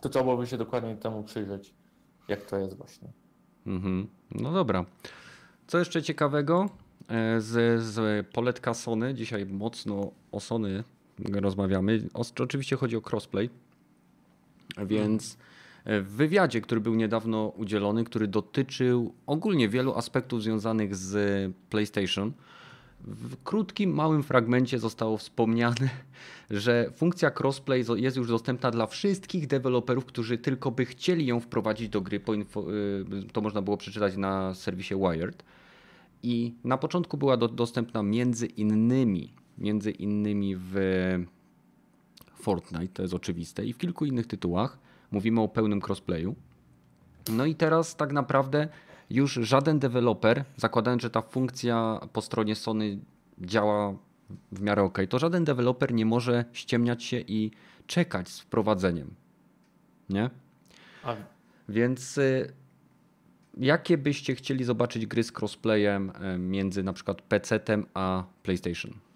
To trzeba byłoby się dokładnie temu przyjrzeć, jak to jest właśnie. Mhm. No dobra. Co jeszcze ciekawego? E, Z, z poletka Sony, dzisiaj mocno o Sony rozmawiamy. O, oczywiście chodzi o crossplay, więc e, w wywiadzie, który był niedawno udzielony, który dotyczył ogólnie wielu aspektów związanych z PlayStation, w krótkim, małym fragmencie zostało wspomniane, że funkcja crossplay jest już dostępna dla wszystkich deweloperów, którzy tylko by chcieli ją wprowadzić do gry. Y, To można było przeczytać na serwisie Wired. I na początku była do, dostępna między innymi, między innymi w Fortnite, to jest oczywiste, i w kilku innych tytułach. Mówimy o pełnym crossplayu. No i teraz tak naprawdę już żaden deweloper, zakładając, że ta funkcja po stronie Sony działa w miarę ok, to żaden deweloper nie może ściemniać się i czekać z wprowadzeniem. Nie? A Więc y, jakie byście chcieli zobaczyć gry z crossplayem y, między na przykład PC-tem a PlayStation?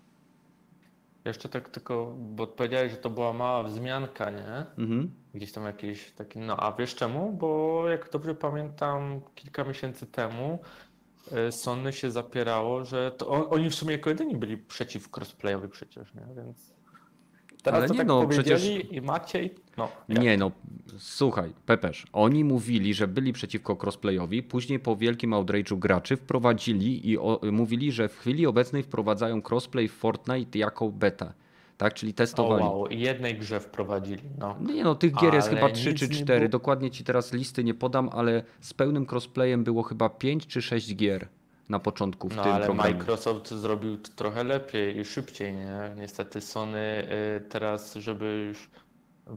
Jeszcze tak tylko, bo powiedziałeś, że to była mała wzmianka, nie? Mhm. Gdzieś tam jakiś taki, no a wiesz czemu? Bo jak dobrze pamiętam, kilka miesięcy temu y, Sony się zapierało, że to on, oni w sumie jako jedyni byli przeciw crossplayowi przecież, nie? Więc teraz Ale to nie tak no, powiedzieli i Maciej, no. jak? Nie no, słuchaj, Pepesz, oni mówili, że byli przeciwko crossplayowi, później po wielkim outrage'u graczy wprowadzili i o, mówili, że w chwili obecnej wprowadzają crossplay w Fortnite jako beta. Tak, czyli O testowali. wow, i jednej grze wprowadzili, no. Nie no, tych gier jest Ale chyba 3 nic czy nie 4. było- Dokładnie ci teraz listy nie podam, ale z pełnym crossplayem było chyba 5 czy 6 gier na początku w No tym ale programie. Microsoft zrobił to trochę lepiej i szybciej, nie? Niestety Sony y, teraz, żeby już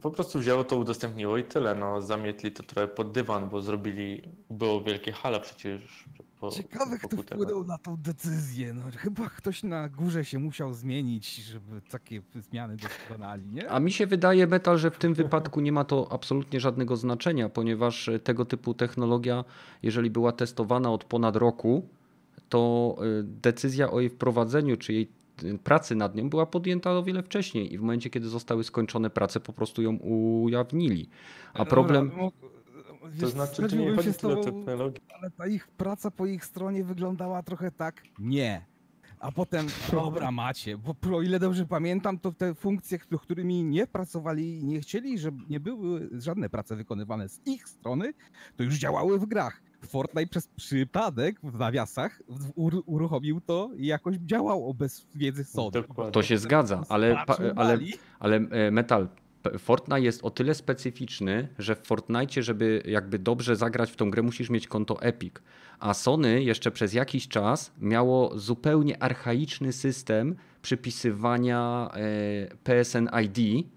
po prostu wzięło to, udostępniło i tyle. No zamietli to trochę pod dywan, bo zrobili, było wielkie hala przecież. Po, Ciekawe, kto wpłynął na tą decyzję. No, chyba ktoś na górze się musiał zmienić, żeby takie zmiany dokonali, nie? A mi się wydaje, Metal, że w tym wypadku nie ma to absolutnie żadnego znaczenia, ponieważ tego typu technologia, jeżeli była testowana od ponad roku, to y, decyzja o jej wprowadzeniu czy jej y, pracy nad nią była podjęta o wiele wcześniej i w momencie, kiedy zostały skończone prace, po prostu ją ujawnili. A Dobra, problem. To znaczy, tu nie chodzi tyle technologię. ale ta ich praca po ich stronie wyglądała trochę tak, nie. A potem, dobra macie, bo o ile dobrze pamiętam, to te funkcje, którymi nie pracowali i nie chcieli, żeby nie były żadne prace wykonywane z ich strony, to już działały w grach. Fortnite przez przypadek w nawiasach uruchomił to i jakoś działało bez wiedzy Sony. To się zgadza, ale, ale, ale e, Metal, Fortnite jest o tyle specyficzny, że w Fortnite, żeby jakby dobrze zagrać w tą grę, musisz mieć konto Epic. A Sony jeszcze przez jakiś czas miało zupełnie archaiczny system przypisywania e, PSN ID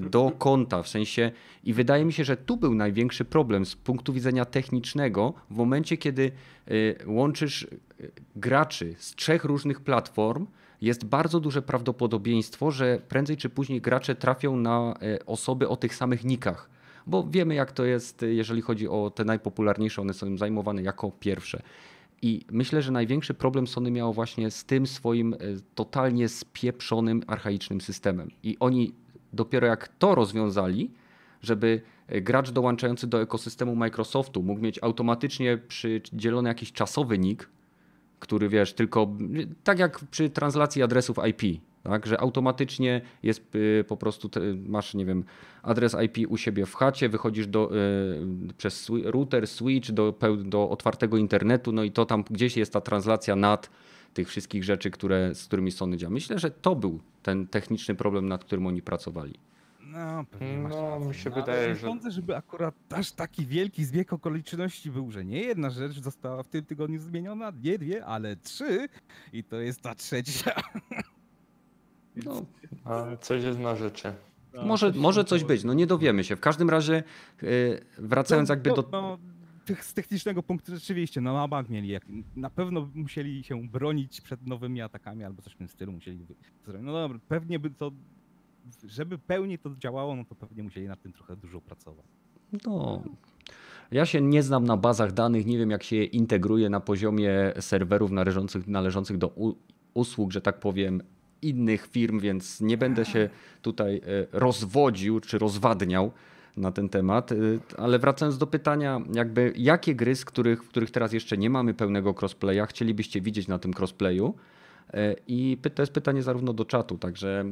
do konta, w sensie i wydaje mi się, że tu był największy problem z punktu widzenia technicznego w momencie, kiedy y, łączysz y, graczy z trzech różnych platform, jest bardzo duże prawdopodobieństwo, że prędzej czy później gracze trafią na y, osoby o tych samych nikach. Bo wiemy, jak to jest, jeżeli chodzi o te najpopularniejsze, one są zajmowane jako pierwsze. I myślę, że największy problem Sony miało właśnie z tym swoim totalnie spieprzonym, archaicznym systemem. I oni dopiero jak to rozwiązali, żeby y, gracz dołączający do ekosystemu Microsoftu mógł mieć automatycznie przydzielony jakiś czasowy nick, który wiesz, tylko tak jak przy translacji adresów IP, tak, że automatycznie jest y, po prostu, masz, nie wiem, adres IP u siebie w chacie, wychodzisz do, y, przez router, switch do, do otwartego internetu, no i to tam gdzieś jest ta translacja nad tych wszystkich rzeczy, które, z którymi Sony działa. Myślę, że to był ten techniczny problem, nad którym oni pracowali. No, pewnie masz No, mi się ale wydaje, nie że- sądzę, żeby akurat aż taki wielki zbieg okoliczności był, że nie jedna rzecz została w tym tygodniu zmieniona, nie dwie, ale trzy i to jest ta trzecia. No, A coś jest na rzeczy. może, może coś być, no nie dowiemy się. W każdym razie, y, wracając jakby no, do... Z technicznego punktu rzeczywiście, no na bank mieli, jak, na pewno musieli się bronić przed nowymi atakami albo coś w tym stylu musieli. No dobra, pewnie by to, żeby pełniej to działało, no to pewnie musieli nad tym trochę dużo pracować. No, ja się nie znam na bazach danych, nie wiem jak się je integruje na poziomie serwerów należących, należących do usług, że tak powiem, innych firm, więc nie będę się tutaj e, rozwodził czy rozwadniał na ten temat. E, Ale wracając do pytania, jakby jakie gry, z których, w których teraz jeszcze nie mamy pełnego crossplaya, chcielibyście widzieć na tym crossplayu? E, I to jest pytanie zarówno do czatu, także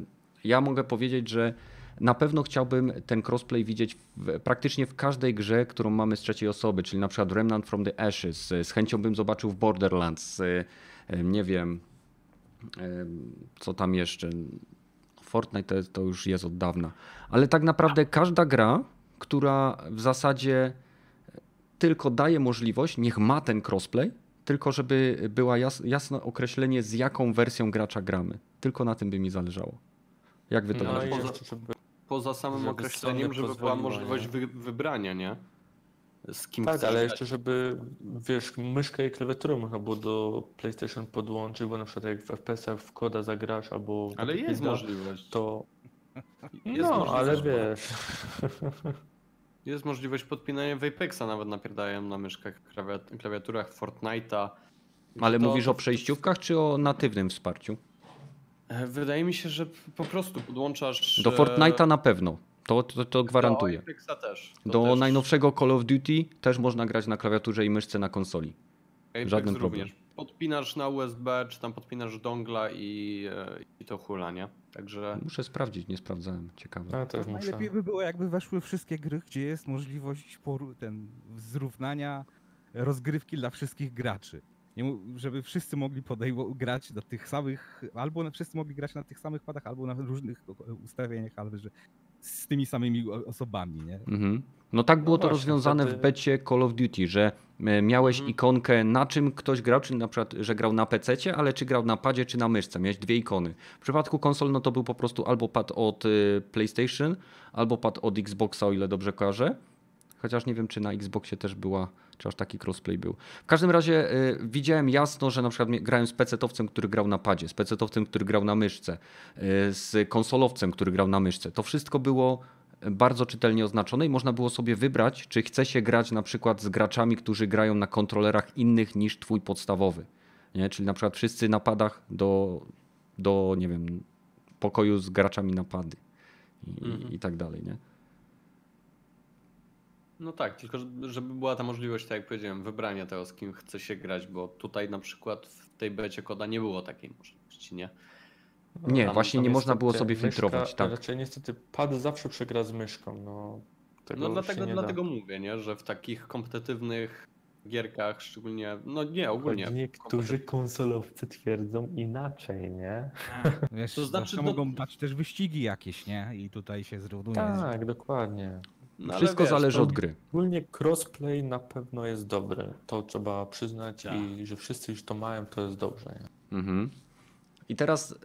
ja mogę powiedzieć, że na pewno chciałbym ten crossplay widzieć w, praktycznie w każdej grze, którą mamy z trzeciej osoby, czyli na przykład Remnant from the Ashes. Z chęcią bym zobaczył w Borderlands. Nie wiem. Em, Co tam jeszcze? Fortnite to, to już jest od dawna. Ale tak naprawdę każda gra, która w zasadzie tylko daje możliwość, niech ma ten crossplay, tylko żeby była jas, jasne określenie, z jaką wersją gracza gramy. Tylko na tym by mi zależało. Jak wy to No widzicie? poza- żeby... Poza samym Żeby określeniem, żeby była możliwość wy, wybrania, nie? Z kim Tak, ale grać. jeszcze żeby, wiesz, myszkę i klawiaturę można było do PlayStation podłączyć, bo na przykład jak w FPS-ach w koda zagrasz albo Ale jest możliwość. to... Jest No, możliwość, ale bo- wiesz... Jest możliwość podpinania w Apexa, nawet napierdają na myszkach, klawiat- klawiaturach Fortnite'a. Ale To- mówisz o przejściówkach czy o natywnym wsparciu? E, Wydaje mi się, że po prostu podłączasz... Do e, Fortnite'a na pewno. To, to, to gwarantuję. Do Apexa też. To Do też najnowszego Call of Duty też można grać na klawiaturze i myszce na konsoli. Apex żaden również. Podpinasz na USB, czy tam podpinasz dongla i, e, i to hula, nie? Także Muszę sprawdzić, nie sprawdzałem. Ciekawe. No też muszę. Najlepiej by było, jakby weszły wszystkie gry, gdzie jest możliwość poru- ten, zrównania rozgrywki dla wszystkich graczy. Nie, żeby wszyscy mogli podejmo- grać na tych samych, albo na, wszyscy mogli grać na tych samych padach, albo na różnych o- ustawieniach, ale że z tymi samymi osobami, nie? Mhm. No tak było to właśnie, rozwiązane w wtedy- becie Call of Duty, że e, miałeś Mhm. ikonkę na czym ktoś grał, czyli na przykład, że grał na PC, ale czy grał na padzie, czy na myszce. Miałeś dwie ikony. W przypadku konsol no to był po prostu albo pad od y, PlayStation, albo pad od Xboxa, o ile dobrze kojarzę. Chociaż nie wiem, czy na Xboxie też była, czy aż taki crossplay był. W każdym razie y, widziałem jasno, że na przykład grałem z pecetowcem, który grał na padzie, z pecetowcem, który grał na myszce, y, z konsolowcem, który grał na myszce. To wszystko było bardzo czytelnie oznaczone i można było sobie wybrać, czy chce się grać na przykład z graczami, którzy grają na kontrolerach innych niż twój podstawowy. Nie? Czyli na przykład wszyscy na padach do, do nie wiem, pokoju z graczami na pady i, Mhm. i tak dalej. Nie? No tak, tylko żeby była ta możliwość, tak jak powiedziałem, wybrania tego, z kim chce się grać, bo tutaj na przykład w tej becie koda nie było takiej możliwości, nie? Nie, tam- właśnie tam nie można było sobie filtrować. Myszka, Tak. Raczej niestety pad zawsze przegra z myszką, no. Tego No dlatego, dlatego da. mówię, nie? Że w takich kompetywnych gierkach, szczególnie, no nie, ogólnie. Choć niektórzy konsolowcy twierdzą inaczej, nie? Wiesz, To znaczy, no- mogą dać też wyścigi jakieś, nie? I tutaj się zrównuje. Tak, dokładnie. No, Wszystko wiesz, zależy to- od gry. Ogólnie crossplay na pewno jest dobry. To trzeba przyznać Tak. i że wszyscy już to mają, to jest dobrze. Nie? Mhm. I teraz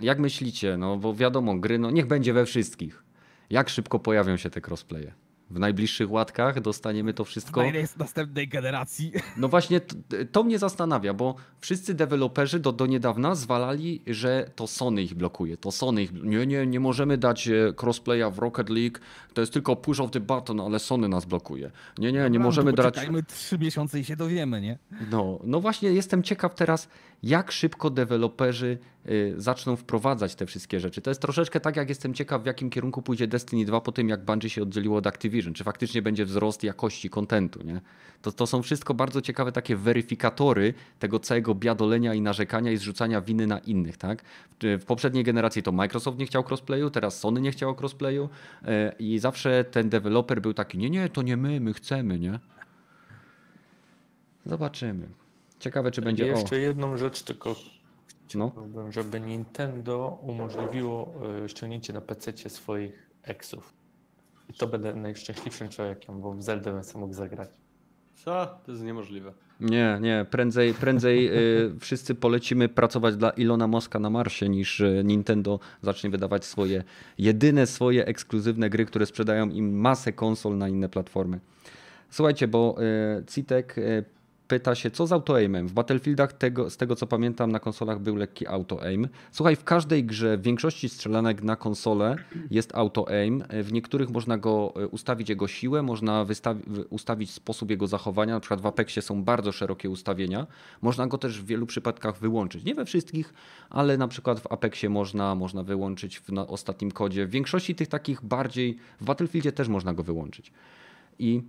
jak myślicie, no bo wiadomo, gry, no niech będzie we wszystkich. Jak szybko pojawią się te crossplaye? W najbliższych łatkach dostaniemy to wszystko. Z następnej generacji. No właśnie to, to mnie zastanawia, bo wszyscy deweloperzy do, do niedawna zwalali, że to Sony ich blokuje. To Sony ich. Nie, nie, nie możemy dać e, crossplaya w Rocket League. To jest tylko push of the button, ale Sony nas blokuje. Nie, nie, nie Dobra, możemy no to dać. Poczekajmy trzy miesiące i się dowiemy, nie? No, no właśnie jestem ciekaw teraz, jak szybko deweloperzy y, zaczną wprowadzać te wszystkie rzeczy. To jest troszeczkę tak, jak jestem ciekaw, w jakim kierunku pójdzie Destiny 2 po tym, jak Bungie się oddzieliło od Activision. Czy faktycznie będzie wzrost jakości kontentu, nie? To, to są wszystko bardzo ciekawe takie weryfikatory tego całego biadolenia i narzekania i zrzucania winy na innych, tak? W, poprzedniej generacji to Microsoft nie chciał crossplayu, teraz Sony nie chciało crossplayu y, i zawsze ten deweloper był taki, nie, nie, to nie my, my chcemy, nie? Zobaczymy. Ciekawe, czy będzie. I O, jeszcze jedną rzecz tylko no. chciałbym, żeby Nintendo umożliwiło y, ściągnięcie na PC swoich eksów. I to będę najszczęśliwszym człowiekiem, bo w Zelda bym sobie mógł zagrać. Co? To jest niemożliwe. Nie, nie. Prędzej, prędzej y, wszyscy polecimy pracować dla Ilona Moska na Marsie, niż y, Nintendo zacznie wydawać swoje jedyne swoje ekskluzywne gry, które sprzedają im masę konsol na inne platformy. Słuchajcie, bo y, Citek y, pyta się, co z auto-aimem? W Battlefieldach tego, z tego co pamiętam na konsolach był lekki auto-aim. Słuchaj, w każdej grze, w większości strzelanek na konsolę jest auto-aim. W niektórych można go y, ustawić jego siłę, można ustawić sposób jego zachowania. Na przykład w Apexie są bardzo szerokie ustawienia. Można go też w wielu przypadkach wyłączyć. Nie we wszystkich, ale na przykład w Apexie można, można wyłączyć w ostatnim kodzie. W większości tych takich bardziej, w Battlefieldzie też można go wyłączyć. I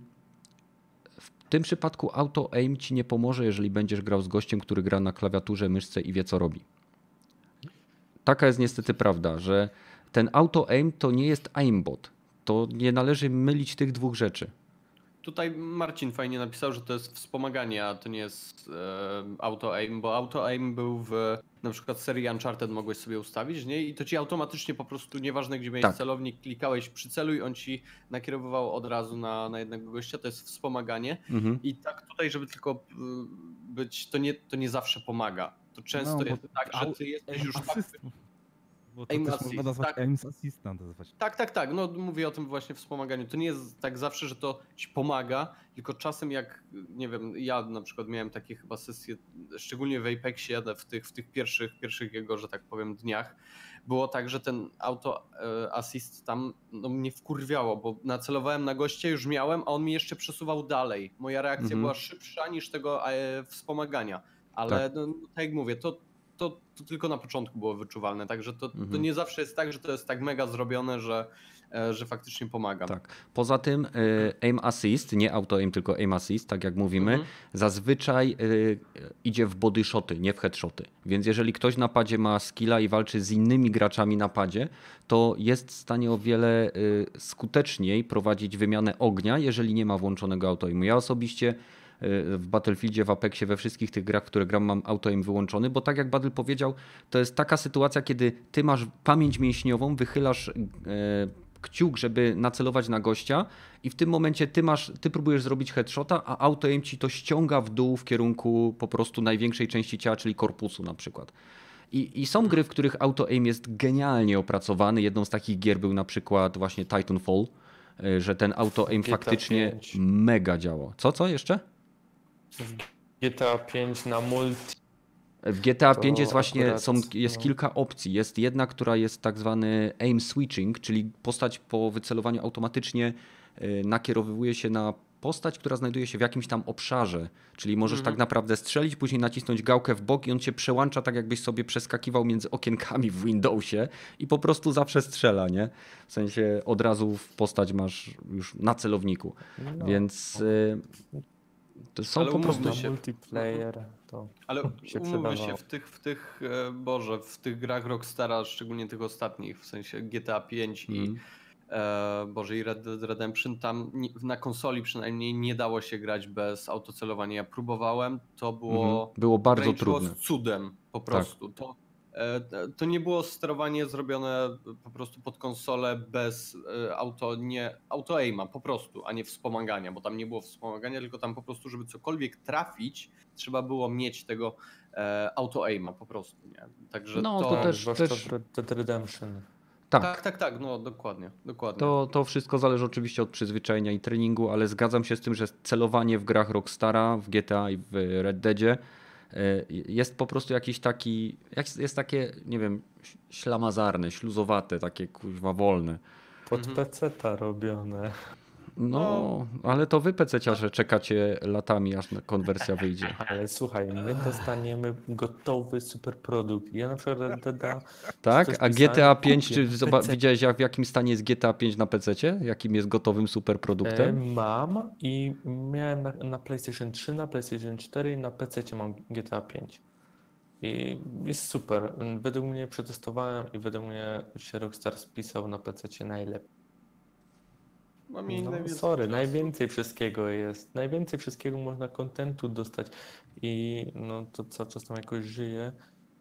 w tym przypadku auto aim ci nie pomoże, jeżeli będziesz grał z gościem, który gra na klawiaturze, myszce i wie co robi. Taka jest niestety prawda, że ten auto aim to nie jest aimbot. To nie należy mylić tych dwóch rzeczy. Tutaj Marcin fajnie napisał, że to jest wspomaganie, a to nie jest e, auto-aim, bo auto-aim był w na przykład serii Uncharted mogłeś sobie ustawić, nie? I to ci automatycznie po prostu, nieważne gdzie miałeś Tak. celownik, klikałeś przyceluj, on ci nakierowywał od razu na, na jednego gościa, to jest wspomaganie. Mhm. I tak tutaj, żeby tylko y, być, to nie, to nie zawsze pomaga. To często No, jest tak, że ty jesteś już tak Assist, bo to Aim też assist, można nazwać tak. Aim Assistant. nazwać. Tak, tak, tak. No mówię o tym właśnie wspomaganiu. To nie jest tak zawsze, że to ci pomaga, tylko czasem jak, nie wiem, ja na przykład miałem takie chyba sesje, szczególnie w Apexie, w tych, w tych pierwszych, pierwszych jego, że tak powiem, dniach, było tak, że ten auto e, assist tam no, mnie wkurwiało, bo nacelowałem na goście, już miałem, a on mi jeszcze przesuwał dalej. Moja reakcja Mhm. była szybsza niż tego e, wspomagania. Ale no, tak jak mówię, to, to, to tylko na początku było wyczuwalne, także to, to Mhm. nie zawsze jest tak, że to jest tak mega zrobione, że, e, że faktycznie pomaga. Tak. Poza tym y, aim assist, nie auto aim, tylko aim assist, tak jak mówimy, Mhm. zazwyczaj y, idzie w body shoty, nie w headshoty. Więc jeżeli ktoś na padzie ma skilla i walczy z innymi graczami na padzie, to jest w stanie o wiele skuteczniej prowadzić wymianę ognia, jeżeli nie ma włączonego auto aimu. Ja osobiście w Battlefieldzie, w Apexie, we wszystkich tych grach, które gram, mam auto aim wyłączony, bo tak jak Battle powiedział, to jest taka sytuacja, kiedy ty masz pamięć mięśniową, wychylasz e, kciuk, żeby nacelować na gościa i w tym momencie ty masz, ty próbujesz zrobić headshota, a auto aim ci to ściąga w dół w kierunku po prostu największej części ciała, czyli korpusu na przykład. I, I są gry, w których auto aim jest genialnie opracowany. Jedną z takich gier był na przykład właśnie Titanfall, e, że ten auto aim GTA faktycznie 5. mega działa. Co, co jeszcze? W GTA 5 na multi. W GTA To 5 jest właśnie akurat, są, jest no. kilka opcji. Jest jedna, która jest tak zwany aim switching, czyli postać po wycelowaniu automatycznie y, nakierowuje się na postać, która znajduje się w jakimś tam obszarze. Czyli możesz Mhm. tak naprawdę strzelić, później nacisnąć gałkę w bok i on cię przełącza tak jakbyś sobie przeskakiwał między okienkami w Windowsie i po prostu zawsze strzela, nie? W sensie od razu w postać masz już na celowniku. No, Więc y, to są Ale po prostu... się. multiplayer to Ale się umówmy się, w tych, w tych, e, Boże, w tych grach Rockstara, szczególnie tych ostatnich, w sensie GTA 5 i Mm. e, Boże i Red Dead Redemption, tam na konsoli przynajmniej nie dało się grać bez autocelowania. Ja próbowałem, to było... Mhm. Było bardzo trudne. z cudem po prostu. To, e, to nie było sterowanie zrobione po prostu pod konsolę bez e, auto, nie, auto aima po prostu, a nie wspomagania, bo tam nie było wspomagania, tylko tam po prostu, żeby cokolwiek trafić, trzeba było mieć tego e, auto aima po prostu, nie? Także No, to, to też- też- Red Redemption. Tak, tak, tak, tak, no dokładnie, dokładnie. To, to wszystko zależy oczywiście od przyzwyczajenia i treningu, ale zgadzam się z tym, że celowanie w grach Rockstara, w GTA i w Red Deadzie jest po prostu jakiś taki, jest takie, nie wiem, ślamazarne, śluzowate, takie kuźwa wolne. Pod Mhm. PC-ta robione. No, ale to wy pececiarze czekacie latami, aż konwersja wyjdzie. Ale słuchaj, my dostaniemy gotowy super produkt. Ja na przykład Red Deada Tak? A GTA 5, kupię czy widziałeś jak, w jakim stanie jest GTA 5 na PC? Jakim jest gotowym superproduktem? e, mam i miałem na, na PlayStation 3, na PlayStation 4 i na PC mam GTA 5. I jest super. Według mnie przetestowałem i według mnie się Rockstar spisał na PC najlepiej. Mam jej No, najwięcej sorry, czasu. najwięcej wszystkiego jest. Najwięcej wszystkiego można kontentu dostać i no to cały czas tam jakoś żyje.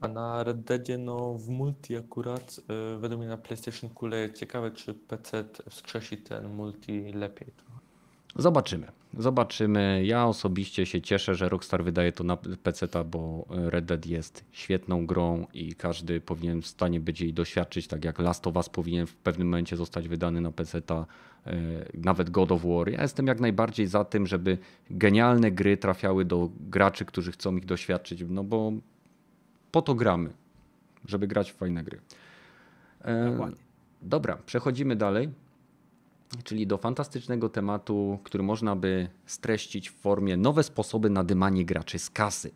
A na Red Deadzie, no w multi akurat, y, według mnie na PlayStation kuleje. Ciekawe, czy PC wskrzesi ten multi lepiej. Zobaczymy. Zobaczymy. Ja osobiście się cieszę, że Rockstar wydaje to na PC, bo Red Dead jest świetną grą i każdy powinien w stanie być jej doświadczyć, tak jak Last of Us powinien w pewnym momencie zostać wydany na PC, nawet God of War. Ja jestem jak najbardziej za tym, żeby genialne gry trafiały do graczy, którzy chcą ich doświadczyć, no bo po to gramy, żeby grać w fajne gry. E, Dokładnie. Dobra, przechodzimy dalej czyli do fantastycznego tematu, który można by streścić w formie nowe sposoby na dymanie graczy z kasy.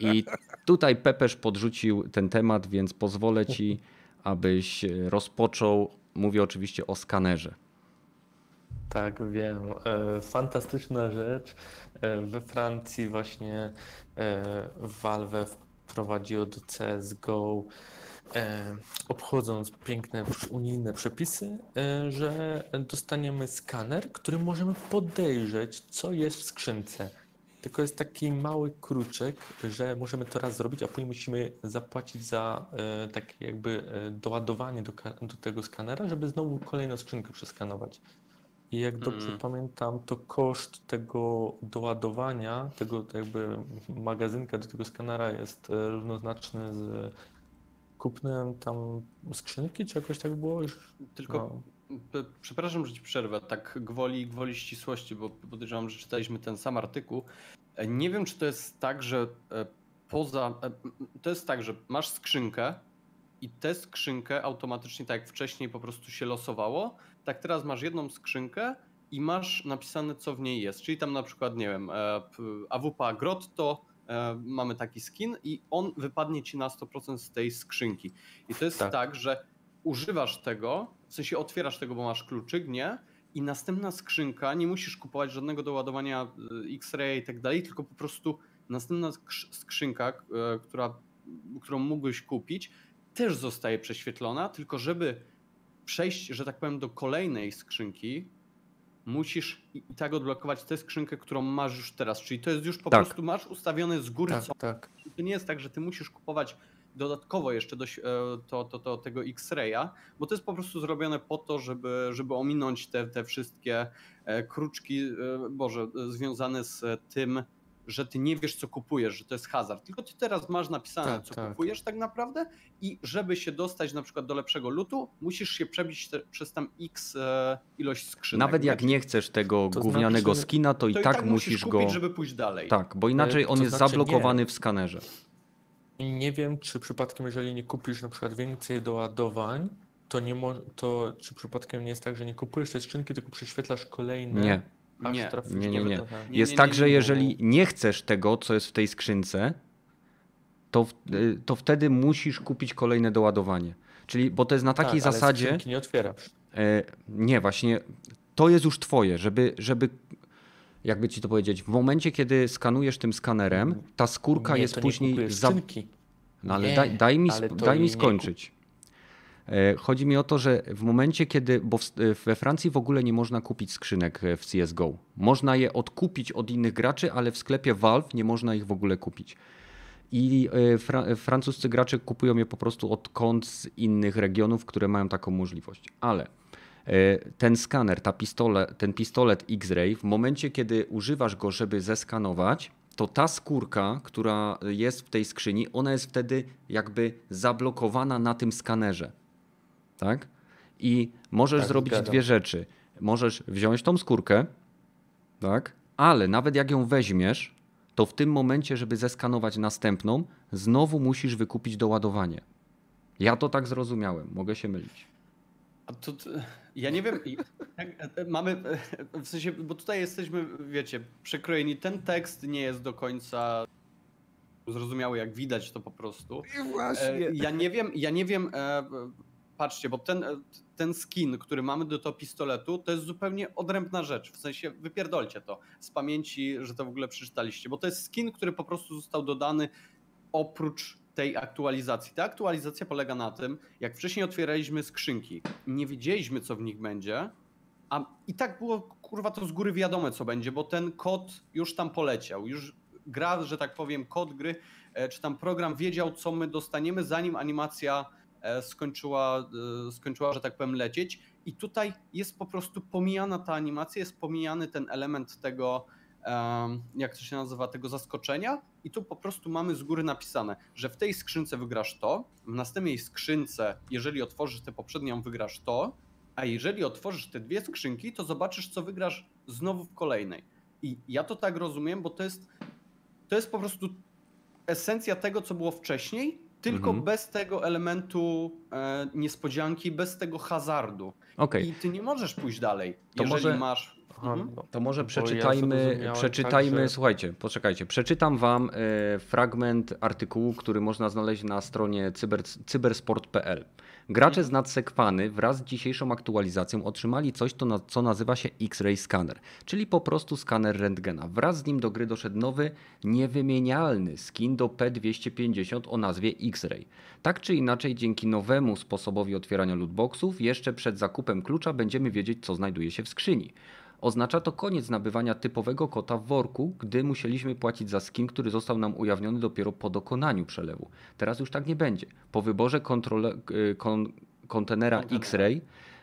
I tutaj Pepesz podrzucił ten temat, więc pozwolę ci, abyś rozpoczął. Mówię oczywiście o skanerze. Tak, wiem. E, Fantastyczna rzecz. E, We Francji właśnie e, Valve wprowadziło do CSGO e, obchodząc piękne unijne przepisy, e, że dostaniemy skaner, który możemy podejrzeć, co jest w skrzynce. Tylko jest taki mały kruczek, że możemy to raz zrobić, a później musimy zapłacić za e, takie jakby e, doładowanie do, do tego skanera, żeby znowu kolejną skrzynkę przeskanować. I jak dobrze Mm. pamiętam, to koszt tego doładowania, tego jakby magazynka do tego skanera jest e, równoznaczny z kupnem tam skrzynki, czy jakoś tak było już? Tylko No. Przepraszam, że ci przerwę, tak gwoli, gwoli ścisłości, bo podejrzewam, że czytaliśmy ten sam artykuł. E, Nie wiem, czy to jest tak, że e, poza. e, To jest tak, że masz skrzynkę i tę skrzynkę automatycznie, tak jak wcześniej po prostu się losowało, tak teraz masz jedną skrzynkę i masz napisane, co w niej jest. Czyli tam na przykład, nie wiem, AWP Grotto, mamy taki skin i on wypadnie ci na 100% z tej skrzynki. I to jest Tak. tak, że używasz tego, w sensie otwierasz tego, bo masz kluczyk, nie? I następna skrzynka, nie musisz kupować żadnego doładowania y, X-ray i tak dalej, tylko po prostu następna skrz- skrzynka, e, która, którą mógłbyś kupić, też zostaje prześwietlona, tylko żeby przejść, że tak powiem, do kolejnej skrzynki, musisz i tak odblokować tę skrzynkę, którą masz już teraz. Czyli to jest już po Tak. prostu, masz ustawione z góry, Tak, co tak. to nie jest tak, że ty musisz kupować dodatkowo jeszcze do, to, to, to, tego X-Raya, bo to jest po prostu zrobione po to, żeby, żeby ominąć te, te wszystkie e, kruczki, e, Boże, e, związane z tym, że ty nie wiesz, co kupujesz, że to jest hazard. Tylko ty teraz masz napisane, Tak, co tak. kupujesz tak naprawdę i żeby się dostać na przykład do lepszego lutu, musisz się przebić te, przez tam X e, ilość skrzynek. Nawet jak nie? chcesz tego To gównianego znaczy, skina, to i to tak, musisz kupić, go. żeby pójść dalej. Tak, bo inaczej on to jest znaczy zablokowany nie. w skanerze. I nie wiem, czy przypadkiem, jeżeli nie kupisz na przykład więcej doładowań, to nie mo- to czy przypadkiem nie jest tak, że nie kupujesz tej skrzynki, tylko prześwietlasz kolejne. Nie. Aż Nie. Nie, nie, nie. Jest tak, że jeżeli nie chcesz tego, co jest w tej skrzynce, to, y, to wtedy musisz kupić kolejne doładowanie. Czyli, bo to jest na takiej tak, zasadzie. nie otwierasz. E, nie, właśnie to jest już twoje, żeby, żeby jakby ci to powiedzieć, w momencie, kiedy skanujesz tym skanerem, ta skórka nie, jest później. Za-. No ale Nie, daj, daj mi, daj mi skończyć. E, Chodzi mi o to, że w momencie, kiedy. Bo we Francji w ogóle nie można kupić skrzynek e, w CSGO. Można je odkupić od innych graczy, ale w sklepie Valve nie można ich w ogóle kupić. I e, fra, francuscy gracze kupują je po prostu od kont z innych regionów, które mają taką możliwość. Ale ten skaner, ta pistole, ten pistolet X-Ray, w momencie, kiedy używasz go, żeby zeskanować, to ta skórka, która jest w tej skrzyni, ona jest wtedy jakby zablokowana na tym skanerze. Tak? I możesz Tak, zrobić zgadzam dwie rzeczy. Możesz wziąć tą skórkę, tak? Ale nawet jak ją weźmiesz, to w tym momencie, żeby zeskanować następną, znowu musisz wykupić doładowanie. Ja to tak zrozumiałem, mogę się mylić. A to, ja nie wiem, tak, e, mamy, e, w sensie, bo tutaj jesteśmy, wiecie, przekrojeni. Ten tekst nie jest do końca zrozumiały, jak widać to po prostu. I właśnie. E, Ja nie wiem, ja nie wiem, e, patrzcie, bo ten, ten skin, który mamy do tego pistoletu, to jest zupełnie odrębna rzecz. W sensie, wypierdolcie to z pamięci, że to w ogóle przeczytaliście, bo to jest skin, który po prostu został dodany oprócz tej aktualizacji. Ta aktualizacja polega na tym, jak wcześniej otwieraliśmy skrzynki, nie wiedzieliśmy, co w nich będzie, a i tak było, kurwa, to z góry wiadome, co będzie, bo ten kod już tam poleciał, już gra, że tak powiem, kod gry, e, czy tam program wiedział, co my dostaniemy, zanim animacja skończyła, e, skończyła, że tak powiem, lecieć. I tutaj jest po prostu pomijana ta animacja, jest pomijany ten element tego, jak to się nazywa, tego zaskoczenia. I tu po prostu mamy z góry napisane, że w tej skrzynce wygrasz to, w następnej skrzynce, jeżeli otworzysz tę poprzednią, wygrasz to, a jeżeli otworzysz te dwie skrzynki, to zobaczysz, co wygrasz znowu w kolejnej. I ja to tak rozumiem, bo to jest, to jest po prostu esencja tego, co było wcześniej, tylko Mhm. bez tego elementu e, niespodzianki, bez tego hazardu. Okej, I ty nie możesz pójść dalej, To jeżeli może- masz Aha, Mhm. no. To może Bo ja przeczytajmy, zrozumiałem przeczytajmy, tak, że- słuchajcie, poczekajcie, przeczytam wam e, fragment artykułu, który można znaleźć na stronie cyber, cybersport.pl. Gracze z Nadsekwany wraz z dzisiejszą aktualizacją otrzymali coś, to na, co nazywa się X-Ray Scanner, czyli po prostu skaner rentgena. Wraz z nim do gry doszedł nowy, niewymienialny skin do P250 o nazwie X-Ray. Tak czy inaczej, dzięki nowemu sposobowi otwierania lootboxów, jeszcze przed zakupem klucza będziemy wiedzieć, co znajduje się w skrzyni. Oznacza to koniec nabywania typowego kota w worku, gdy musieliśmy płacić za skin, który został nam ujawniony dopiero po dokonaniu przelewu. Teraz już tak nie będzie. Po wyborze kontrole, y, kon, kontenera. X-Ray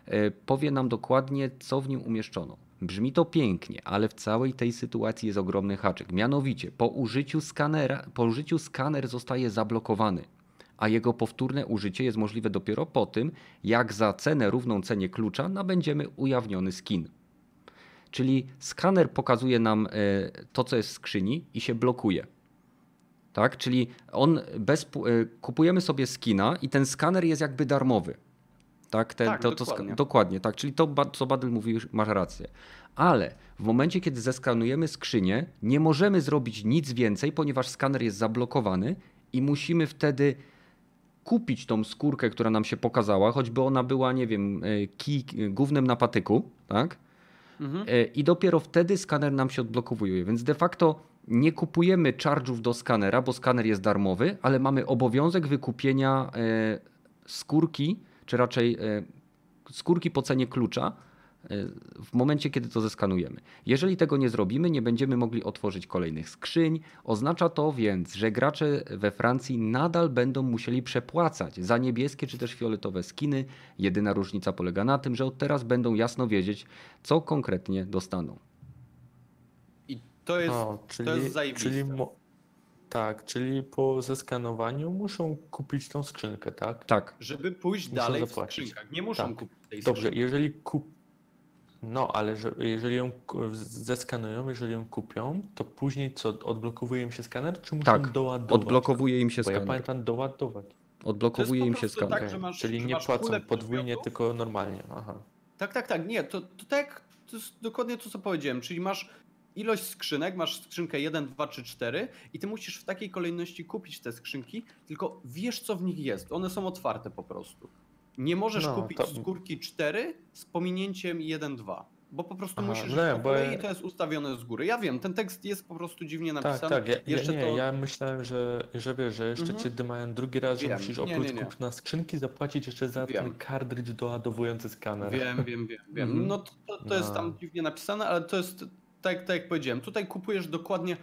y, powie nam dokładnie, co w nim umieszczono. Brzmi to pięknie, ale w całej tej sytuacji jest ogromny haczyk. Mianowicie, po użyciu skanera, po użyciu skaner zostaje zablokowany, a jego powtórne użycie jest możliwe dopiero po tym, jak za cenę równą cenie klucza nabędziemy ujawniony skin. Czyli skaner pokazuje nam e, to, co jest w skrzyni i się blokuje. Tak? Czyli on bez, e, kupujemy sobie skina i ten skaner jest jakby darmowy. Tak, ten, Tak, to, to, dokładnie. ska- dokładnie, tak. Czyli to, co Badel mówi, już masz rację. Ale w momencie, kiedy zeskanujemy skrzynię, nie możemy zrobić nic więcej, ponieważ skaner jest zablokowany i musimy wtedy kupić tą skórkę, która nam się pokazała, choćby ona była, nie wiem, e, kij, gównem na patyku, tak? Mhm. E, I dopiero wtedy skaner nam się odblokowuje. Więc de facto nie kupujemy charge'ów do skanera, bo skaner jest darmowy, ale mamy obowiązek wykupienia e, skórki, czy raczej e, skórki po cenie klucza w momencie, kiedy to zeskanujemy. Jeżeli tego nie zrobimy, nie będziemy mogli otworzyć kolejnych skrzyń. Oznacza to więc, że gracze we Francji nadal będą musieli przepłacać za niebieskie czy też fioletowe skiny. Jedyna różnica polega na tym, że od teraz będą jasno wiedzieć, co konkretnie dostaną. I to jest, O, czyli, to jest zajebiste. czyli mo- tak, czyli po zeskanowaniu muszą kupić tą skrzynkę, tak? Tak, Żeby pójść Muszą dalej w zapłacić. skrzynkach. Nie muszą Tak. kupić tej Dobrze, skrzynki. jeżeli kup... No, ale że, jeżeli ją zeskanują, jeżeli ją kupią, to później co, odblokowuje im się skaner, czy muszą Tak, doładować? odblokowuje im się Bo ja skaner. pamiętam doładować. Odblokowuje im się skaner. tak, masz- Czyli że nie płacą podwójnie, tylko normalnie. Aha. Tak, tak, tak. Nie, to, to tak, to jest dokładnie to, co powiedziałem. Czyli masz ilość skrzynek, masz skrzynkę 1, 2 czy 4 i ty musisz w takiej kolejności kupić te skrzynki, tylko wiesz, co w nich jest. One są otwarte po prostu. Nie możesz No, kupić to- skórki 4 z pominięciem 1, 2. Bo po prostu Aha, musisz wiem, po bo ja- to jest ustawione z góry. Ja wiem, ten tekst jest po prostu dziwnie Tak, napisany. tak. Ja, ja, Jeszcze nie, to... ja myślałem, że, że wiesz, że jeszcze Mhm. cię mają drugi raz, że Wiem. musisz Nie, oprócz nie, nie. kupna skrzynki zapłacić jeszcze za Wiem. ten kartridż doładowujący skaner. Wiem, wiem, wiem, wiem. Mhm. No to, to, to jest No. tam dziwnie napisane, ale to jest tak, tak jak powiedziałem. Tutaj kupujesz dokładnie.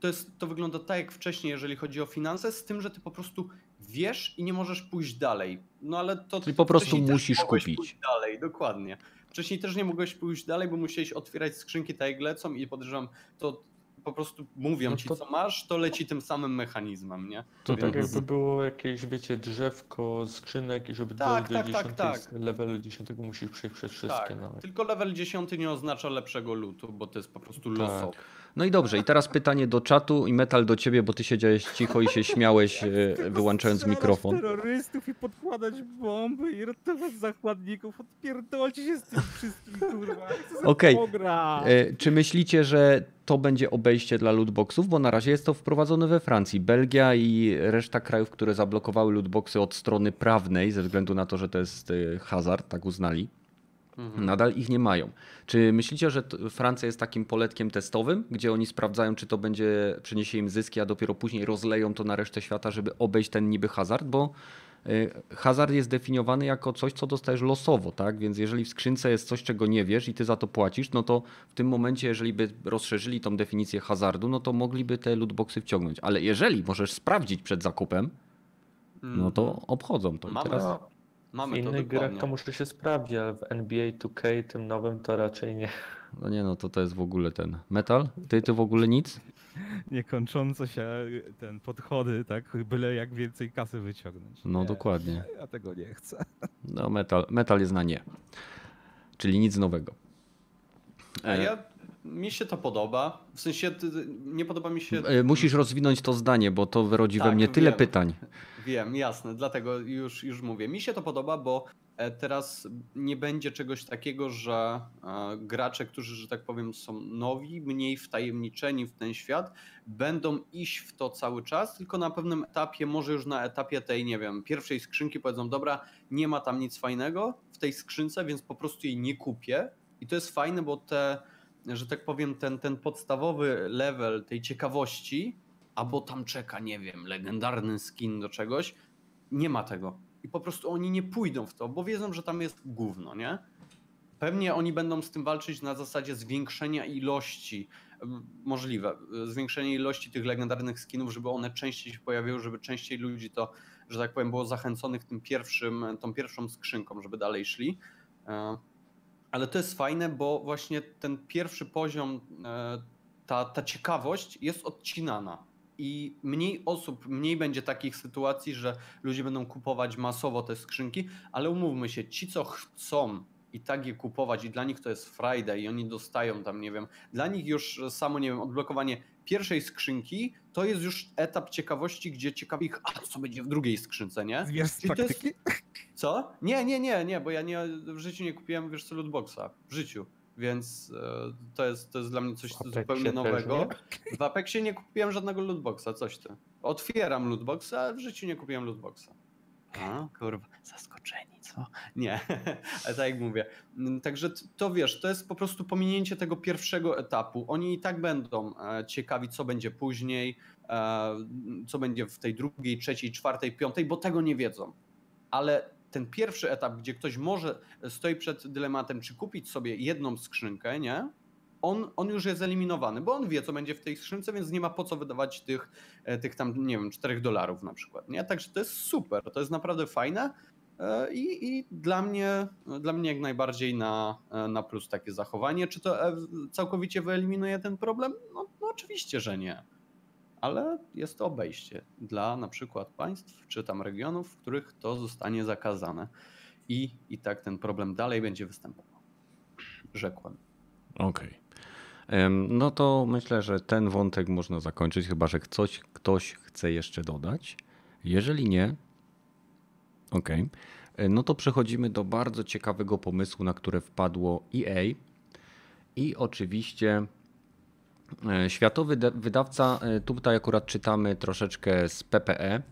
To, jest, to wygląda tak jak wcześniej, jeżeli chodzi o finanse, z tym, że ty po prostu wiesz i nie możesz pójść dalej. No ale to. Czyli po prostu musisz kupić. Pójść dalej, dokładnie. Wcześniej też nie mogłeś pójść dalej, bo musiałeś otwierać skrzynki tak jak lecą i podejrzewam, to po prostu mówią No ci, to- co masz, to leci tym samym mechanizmem, nie? To Mhm. tak jakby było jakieś, wiecie, drzewko skrzynek i żeby Tak, dojść do tak, tak, 10 tak. levelu 10 musisz przejść przez wszystkie Tak, nawet. tylko level 10 nie oznacza lepszego lutu, bo to jest po prostu Tak. No i dobrze, i teraz pytanie do czatu i metal do ciebie, bo ty siedziałeś cicho i się śmiałeś, e, wyłączając mikrofon. terrorystów i podkładać bomby i ratować zakładników. Odpierdolcie się z tym wszystkim, kurwa. Okej. pogra. E, Czy myślicie, że to będzie obejście dla lootboxów? Bo na razie jest to wprowadzone we Francji. Belgia i reszta krajów, które zablokowały lootboxy od strony prawnej, ze względu na to, że to jest e, hazard, tak uznali, Mhm. nadal ich nie mają. Czy myślicie, że Francja jest takim poletkiem testowym, gdzie oni sprawdzają, czy to będzie przyniesie im zyski, a dopiero później rozleją to na resztę świata, żeby obejść ten niby hazard? Bo y, hazard jest definiowany jako coś, co dostajesz losowo, tak? Więc jeżeli w skrzynce jest coś, czego nie wiesz i ty za to płacisz, no to w tym momencie, jeżeli by rozszerzyli tą definicję hazardu, no to mogliby te lootboxy wciągnąć. Ale jeżeli możesz sprawdzić przed zakupem, no to obchodzą to. Mamy, teraz... W mamy to innych grach to muszę się sprawdzić, ale w NBA 2K tym nowym to raczej nie. No nie, no to to jest w ogóle ten. Metal? Ty, ty w ogóle nic? Niekończące się ten podchody, tak? Byle jak więcej kasy wyciągnąć. No Nie, dokładnie. Ja tego nie chcę. No metal, metal jest na nie. Czyli nic nowego. A ja, mi się to podoba. W sensie nie podoba mi się. E, Musisz rozwinąć to zdanie, bo to wyrodzi we Tak, mnie tyle wiem. pytań. Wiem, jasne, dlatego już, już mówię. Mi się to podoba, bo e, teraz nie będzie czegoś takiego, że e, gracze, którzy, że tak powiem, są nowi, mniej wtajemniczeni w ten świat, będą iść w to cały czas, tylko na pewnym etapie, może już na etapie tej, nie wiem, pierwszej skrzynki powiedzą, dobra, nie ma tam nic fajnego w tej skrzynce, więc po prostu jej nie kupię. I to jest fajne, bo te, że tak powiem, ten, ten podstawowy level tej ciekawości, albo tam czeka, nie wiem, legendarny skin do czegoś, nie ma tego. I po prostu oni nie pójdą w to, bo wiedzą, że tam jest gówno, nie? Pewnie oni będą z tym walczyć na zasadzie zwiększenia ilości, możliwe, zwiększenia ilości tych legendarnych skinów, żeby one częściej się pojawiły, żeby częściej ludzi to, że tak powiem, było zachęconych tym pierwszym, tą pierwszą skrzynką, żeby dalej szli. E, Ale to jest fajne, bo właśnie ten pierwszy poziom, e, ta, ta ciekawość jest odcinana. I mniej osób, mniej będzie takich sytuacji, że ludzie będą kupować masowo te skrzynki, ale umówmy się, ci co chcą i tak je kupować i dla nich to jest Friday i oni dostają tam, nie wiem, dla nich już samo, nie wiem, odblokowanie pierwszej skrzynki to jest już etap ciekawości, gdzie ciekawi ich, a co będzie w drugiej skrzynce, nie? Wiesz z I to jest- praktyki? Co? Nie, nie, nie, nie, bo ja nie, w życiu nie kupiłem, wiesz co, lootboxa. W życiu. Więc e, to, jest, to jest dla mnie coś zupełnie nowego. W Apexie nie kupiłem żadnego lootboxa, coś ty. Otwieram lootboxa, a w życiu nie kupiłem lootboxa. A, kurwa, zaskoczeni, co? Nie, ale tak jak mówię. Mm, Także to wiesz, to jest po prostu pominięcie tego pierwszego etapu. Oni i tak będą e, ciekawi, co będzie później, e, co będzie w tej drugiej, trzeciej, czwartej, piątej, bo tego nie wiedzą. Ale ten pierwszy etap, gdzie ktoś może stoi przed dylematem, czy kupić sobie jedną skrzynkę, nie? On, on już jest eliminowany, bo on wie, co będzie w tej skrzynce, więc nie ma po co wydawać tych, e, tych tam, nie wiem, 4 dolarów na przykład, nie? Także to jest super, to jest naprawdę fajne e, i, i dla, mnie, dla mnie jak najbardziej na, e, na plus takie zachowanie. Czy to e, całkowicie wyeliminuje ten problem? No, no oczywiście, że nie. Ale jest to obejście dla na przykład państw czy tam regionów, w których to zostanie zakazane. I, i tak ten problem dalej będzie występował. Rzekłem. Okej. Em, No to myślę, że ten wątek można zakończyć, chyba że coś, ktoś chce jeszcze dodać. Jeżeli nie, okej. E, No to przechodzimy do bardzo ciekawego pomysłu, na które wpadło EA. I oczywiście światowy de- wydawca, e, tutaj akurat czytamy troszeczkę z PPE.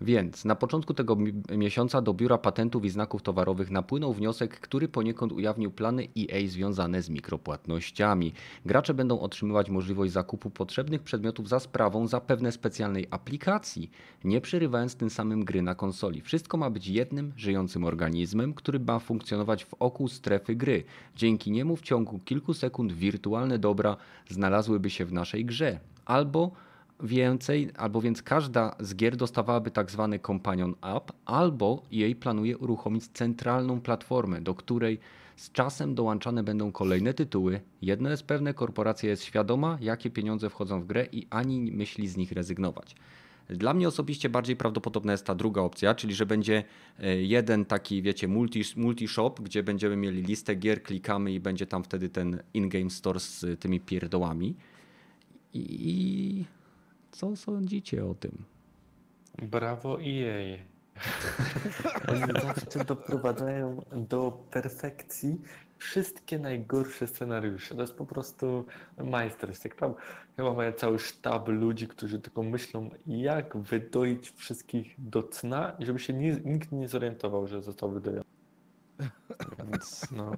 Więc na początku tego mi- miesiąca do Biura Patentów i Znaków Towarowych napłynął wniosek, który poniekąd ujawnił plany EA związane z mikropłatnościami. Gracze będą otrzymywać możliwość zakupu potrzebnych przedmiotów za sprawą zapewne specjalnej aplikacji, nie przerywając tym samym gry na konsoli. Wszystko ma być jednym żyjącym organizmem, który ma funkcjonować w oku strefy gry. Dzięki niemu w ciągu kilku sekund wirtualne dobra znalazłyby się w naszej grze. Albo więcej, albo więc każda z gier dostawałaby tak zwany companion app, albo jej planuje uruchomić centralną platformę, do której z czasem dołączane będą kolejne tytuły. Jedno jest pewne, korporacja jest świadoma, jakie pieniądze wchodzą w grę i ani myśli z nich rezygnować. Dla mnie osobiście bardziej prawdopodobna jest ta druga opcja, czyli że będzie e, jeden taki, wiecie, multi, multi-shop, gdzie będziemy mieli listę gier, klikamy i będzie tam wtedy ten in-game store z tymi pierdołami. I co sądzicie o tym? Brawo EA. Oni zawsze doprowadzają do perfekcji wszystkie najgorsze scenariusze. To jest po prostu majstersztyk. Tam chyba mają cały sztab ludzi, którzy tylko myślą, jak wydoić wszystkich do cna, i żeby się nie, nikt nie zorientował, że został wydojony. Więc no.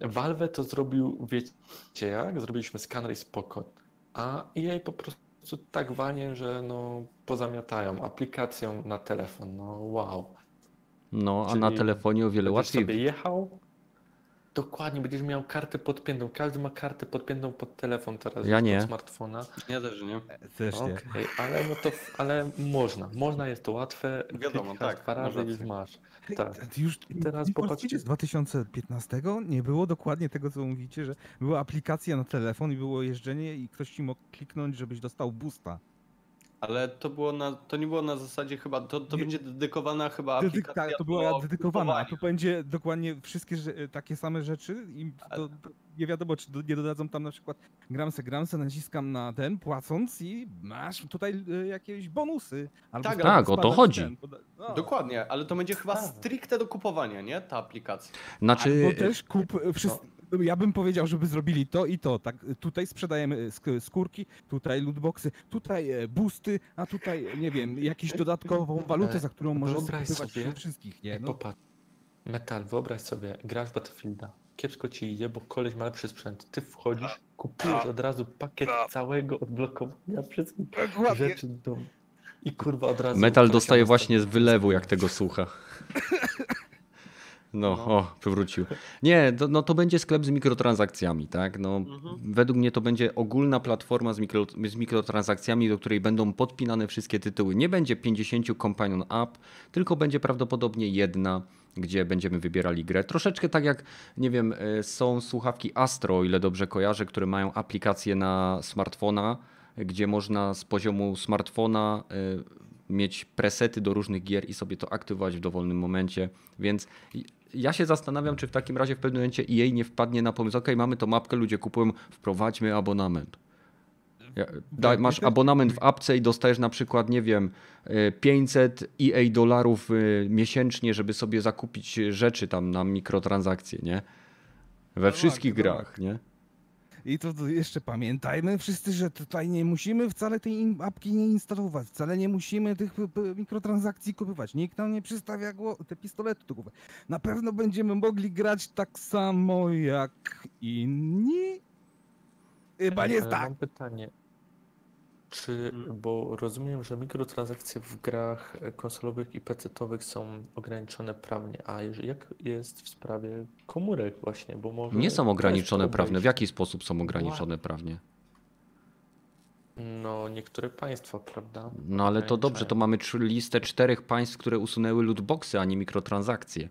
Valve to zrobił, wiecie jak? Zrobiliśmy skaner i spoko. A EA po prostu tak wanie, że no pozamiatają aplikacją na telefon. No wow. No, a Czyli na telefonie o wiele łatwiej. sobie jechał, dokładnie, będziesz miał kartę podpiętą. Każdy ma kartę podpiętą pod telefon teraz, Ja pod nie. smartfona. Ja też nie. Też nie. Okej, ale no to, ale można, można, jest to łatwe. Wiadomo, tak, Dwa razy już rację. masz. Tak. Już I teraz nie popatrzcie- z 2015 nie było dokładnie tego, co mówicie, że była aplikacja na telefon i było jeżdżenie i ktoś ci mógł kliknąć, żebyś dostał boosta. Ale to było na, to nie było na zasadzie chyba, to, to Nie. będzie dedykowana chyba Dedyk- aplikacja tak, to była dedykowana, a będzie dokładnie wszystkie że- takie same rzeczy i to, to nie wiadomo, czy do, nie dodadzą tam na przykład gramse, gramse, naciskam na ten, płacąc i masz tutaj y, jakieś bonusy. Albo Tak, tak, o to chodzi. ten, no. Dokładnie, ale to będzie chyba Tak. stricte do kupowania, nie? Ta aplikacja. Znaczy, Albo też kup y, wszystko. Ja bym powiedział, żeby zrobili to i to. Tak, tutaj sprzedajemy sk- skórki, tutaj lootboxy, tutaj e, boosty, a tutaj, nie wiem, jakąś dodatkową walutę, za którą możesz sobie- wszystkich, nie? No, popatrz. Metal, wyobraź sobie, grasz w Battlefielda. Kiepsko ci idzie, bo koleś ma lepszy sprzęt. Ty wchodzisz, kupujesz od razu pakiet całego odblokowania wszystkich dokładnie. rzeczy do... I kurwa od razu... Metal dostaje właśnie z wylewu, jak tego słucha. No, o, przywrócił. Nie, to, no to będzie sklep z mikrotransakcjami, tak? No, Mhm. Według mnie to będzie ogólna platforma z, mikro, z mikrotransakcjami, do której będą podpinane wszystkie tytuły. Nie będzie 50 companion app, tylko będzie prawdopodobnie jedna, gdzie będziemy wybierali grę. Troszeczkę tak jak, nie wiem, e, są słuchawki Astro, o ile dobrze kojarzę, które mają aplikację na smartfona, gdzie można z poziomu smartfona e, mieć presety do różnych gier i sobie to aktywować w dowolnym momencie. Więc ja się zastanawiam, czy w takim razie w pewnym momencie EA nie wpadnie na pomysł, ok, mamy tą mapkę, ludzie kupują, wprowadźmy abonament. Ja- Daj, masz też- abonament w apce i dostajesz na przykład, nie wiem, e, 500 EA dolarów e, miesięcznie, żeby sobie zakupić rzeczy tam na mikrotransakcje, nie? We tak, wszystkich tak. grach, nie? I to, to jeszcze pamiętajmy wszyscy, że tutaj nie musimy wcale tej apki nie instalować, wcale nie musimy tych mikrotransakcji kupować. Nikt nam nie przystawia te pistolety do głowy. Na pewno będziemy mogli grać tak samo jak inni. Chyba nie jest tak. Mam pytanie. Czy, Mm. bo rozumiem, że mikrotransakcje w grach konsolowych i PC-towych są ograniczone prawnie, a jak jest w sprawie komórek właśnie, bo może... Nie są ograniczone prawnie. W jaki sposób są ograniczone prawnie? No, niektóre państwa, prawda? No ale to dobrze, to mamy listę czterech państw, które usunęły lootboxy, a nie mikrotransakcje.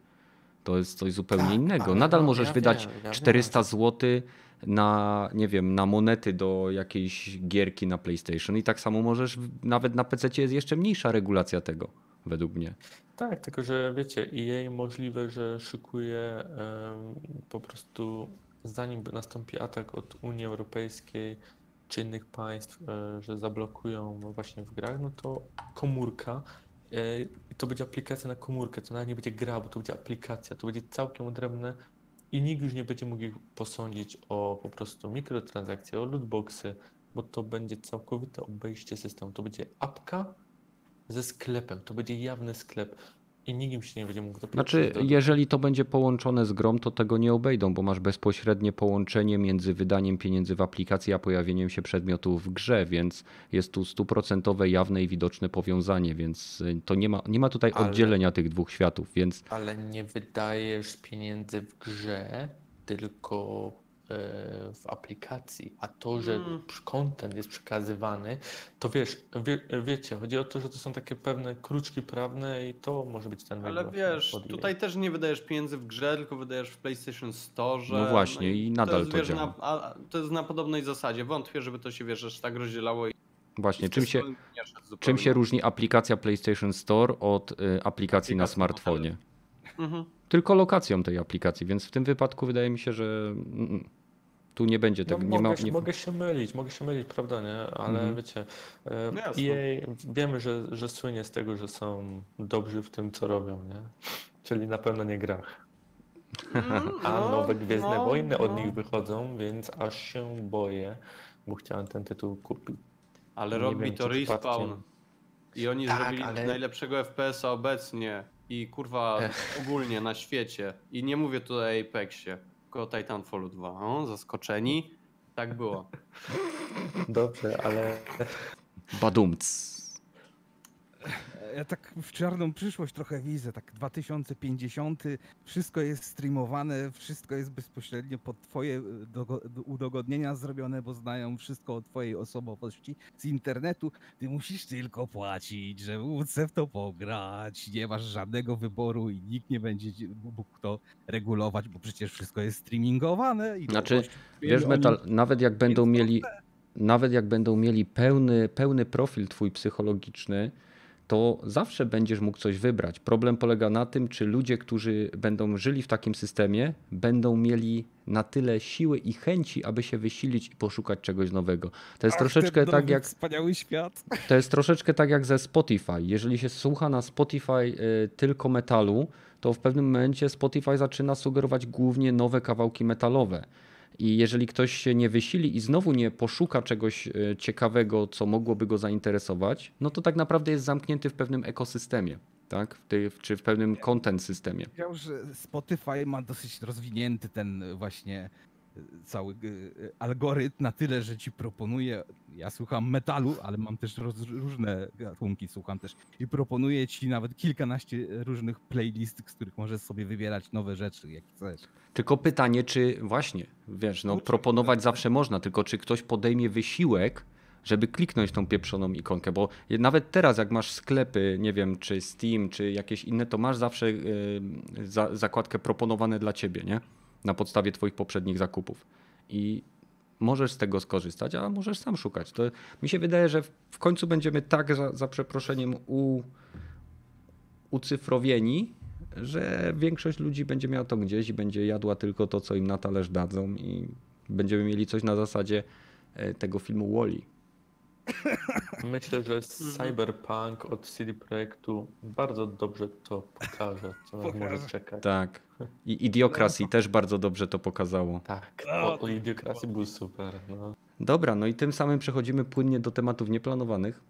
To jest coś zupełnie Tak, innego. Nadal no, możesz ja wydać wiem, ja 400 wiem. zł na, nie wiem, na monety do jakiejś gierki na PlayStation i tak samo możesz, nawet na PC jest jeszcze mniejsza regulacja tego, według mnie. Tak, tylko że wiecie, EA możliwe, że szykuje em, po prostu zanim nastąpi atak od Unii Europejskiej czy innych państw, e, że zablokują właśnie w grach, no to komórka, e, to będzie aplikacja na komórkę, to nawet nie będzie gra, bo to będzie aplikacja, to będzie całkiem odrębne i nikt już nie będzie mógł posądzić o po prostu mikrotransakcje, o lootboxy, bo to będzie całkowite obejście systemu. To będzie apka ze sklepem, to będzie jawny sklep i nikt im się nie będzie mógł dopieprzyć Znaczy, jeżeli to będzie połączone z grą, to tego nie obejdą, bo masz bezpośrednie połączenie między wydaniem pieniędzy w aplikacji, a pojawieniem się przedmiotów w grze, więc jest tu stuprocentowe, jawne i widoczne powiązanie, więc y, to nie ma, nie ma tutaj Ale- oddzielenia tych dwóch światów, więc Ale nie wydajesz pieniędzy w grze, tylko w aplikacji. A to, że Mm. content jest przekazywany, to wiesz, wie, wiecie, chodzi o to, że to są takie pewne kruczki prawne i to może być ten Ale wiesz, tutaj też nie wydajesz pieniędzy w grze, tylko wydajesz w PlayStation Store. No właśnie, i nadal jest, to wiesz, działa. Na, a, to jest na podobnej zasadzie. Wątpię, żeby to się wiesz, aż tak rozdzielało. I właśnie czym się, czym się różni aplikacja PlayStation Store od y, aplikacji na Aplikacji na smartfonie? Mhm. Tylko lokacją tej aplikacji, więc w tym wypadku wydaje mi się, że mm, tu nie będzie No, tego. nie ma, mogę, nie, mogę się mylić, mogę się mylić, prawda, nie? Ale Mhm. wiecie, e, No. EA wiemy, że, że słynie z tego, że są dobrzy w tym, co robią, nie? Czyli na pewno nie grach. A No, nowe Gwiezdne no, Wojny od no. nich wychodzą, więc aż się boję, bo chciałem ten tytuł kupić. Ale Nie robi wiem, to Respawn. I oni Tak, zrobili ale- najlepszego FPS-a obecnie. I kurwa ogólnie na świecie. I nie mówię tutaj o Apexie, tylko o Titanfallu 2. O, zaskoczeni? Tak było. Dobrze, ale Badumc. Ja tak w czarną przyszłość trochę widzę, tak 2050, wszystko jest streamowane, wszystko jest bezpośrednio pod twoje e, dogo- do- udogodnienia zrobione, bo znają wszystko o twojej osobowości z internetu. Ty musisz tylko płacić, żeby móc w to pograć, nie masz żadnego wyboru i nikt nie będzie mógł to regulować, bo przecież wszystko jest streamingowane. I Znaczy, Wiesz, Metal, nawet jak będą mieli. nawet jak będą mieli pełny, pełny profil twój psychologiczny, to zawsze będziesz mógł coś wybrać. Problem polega na tym, czy ludzie, którzy będą żyli w takim systemie, będą mieli na tyle siły i chęci, aby się wysilić i poszukać czegoś nowego. To jest Ach, troszeczkę tak jak Wspaniały świat. to jest troszeczkę tak jak ze Spotify. Jeżeli się słucha na Spotify y, tylko metalu, to w pewnym momencie Spotify zaczyna sugerować głównie nowe kawałki metalowe. I jeżeli ktoś się nie wysili i znowu nie poszuka czegoś y, ciekawego, co mogłoby go zainteresować, no to tak naprawdę jest zamknięty w pewnym ekosystemie, tak? W tej, czy w pewnym content systemie. Że Spotify ma dosyć rozwinięty ten właśnie y, cały y, algorytm na tyle, że ci proponuje, ja słucham metalu, ale mam też roz, różne gatunki, słucham też i proponuję ci nawet kilkanaście różnych playlist, z których możesz sobie wybierać nowe rzeczy, jak chcesz. Tylko pytanie, czy właśnie, wiesz, no proponować zawsze można, tylko czy ktoś podejmie wysiłek, żeby kliknąć tą pieprzoną ikonkę, bo nawet teraz jak masz sklepy, nie wiem, czy Steam, czy jakieś inne, to masz zawsze yy, za, zakładkę proponowane dla ciebie, nie? Na podstawie twoich poprzednich zakupów. I możesz z tego skorzystać, a możesz sam szukać. To mi się wydaje, że w- końcu będziemy tak za, za przeproszeniem u, ucyfrowieni, że większość ludzi będzie miała to gdzieś i będzie jadła tylko to, co im na talerz dadzą i będziemy mieli coś na zasadzie e, tego filmu Wally. Myślę, że Cyberpunk od CD Projektu bardzo dobrze to pokaże, co nas może czekać. Tak. I Idiocracy też bardzo dobrze to pokazało. Tak, No, o, o Idiokracji był super. No. Dobra, no i tym samym przechodzimy płynnie do tematów nieplanowanych.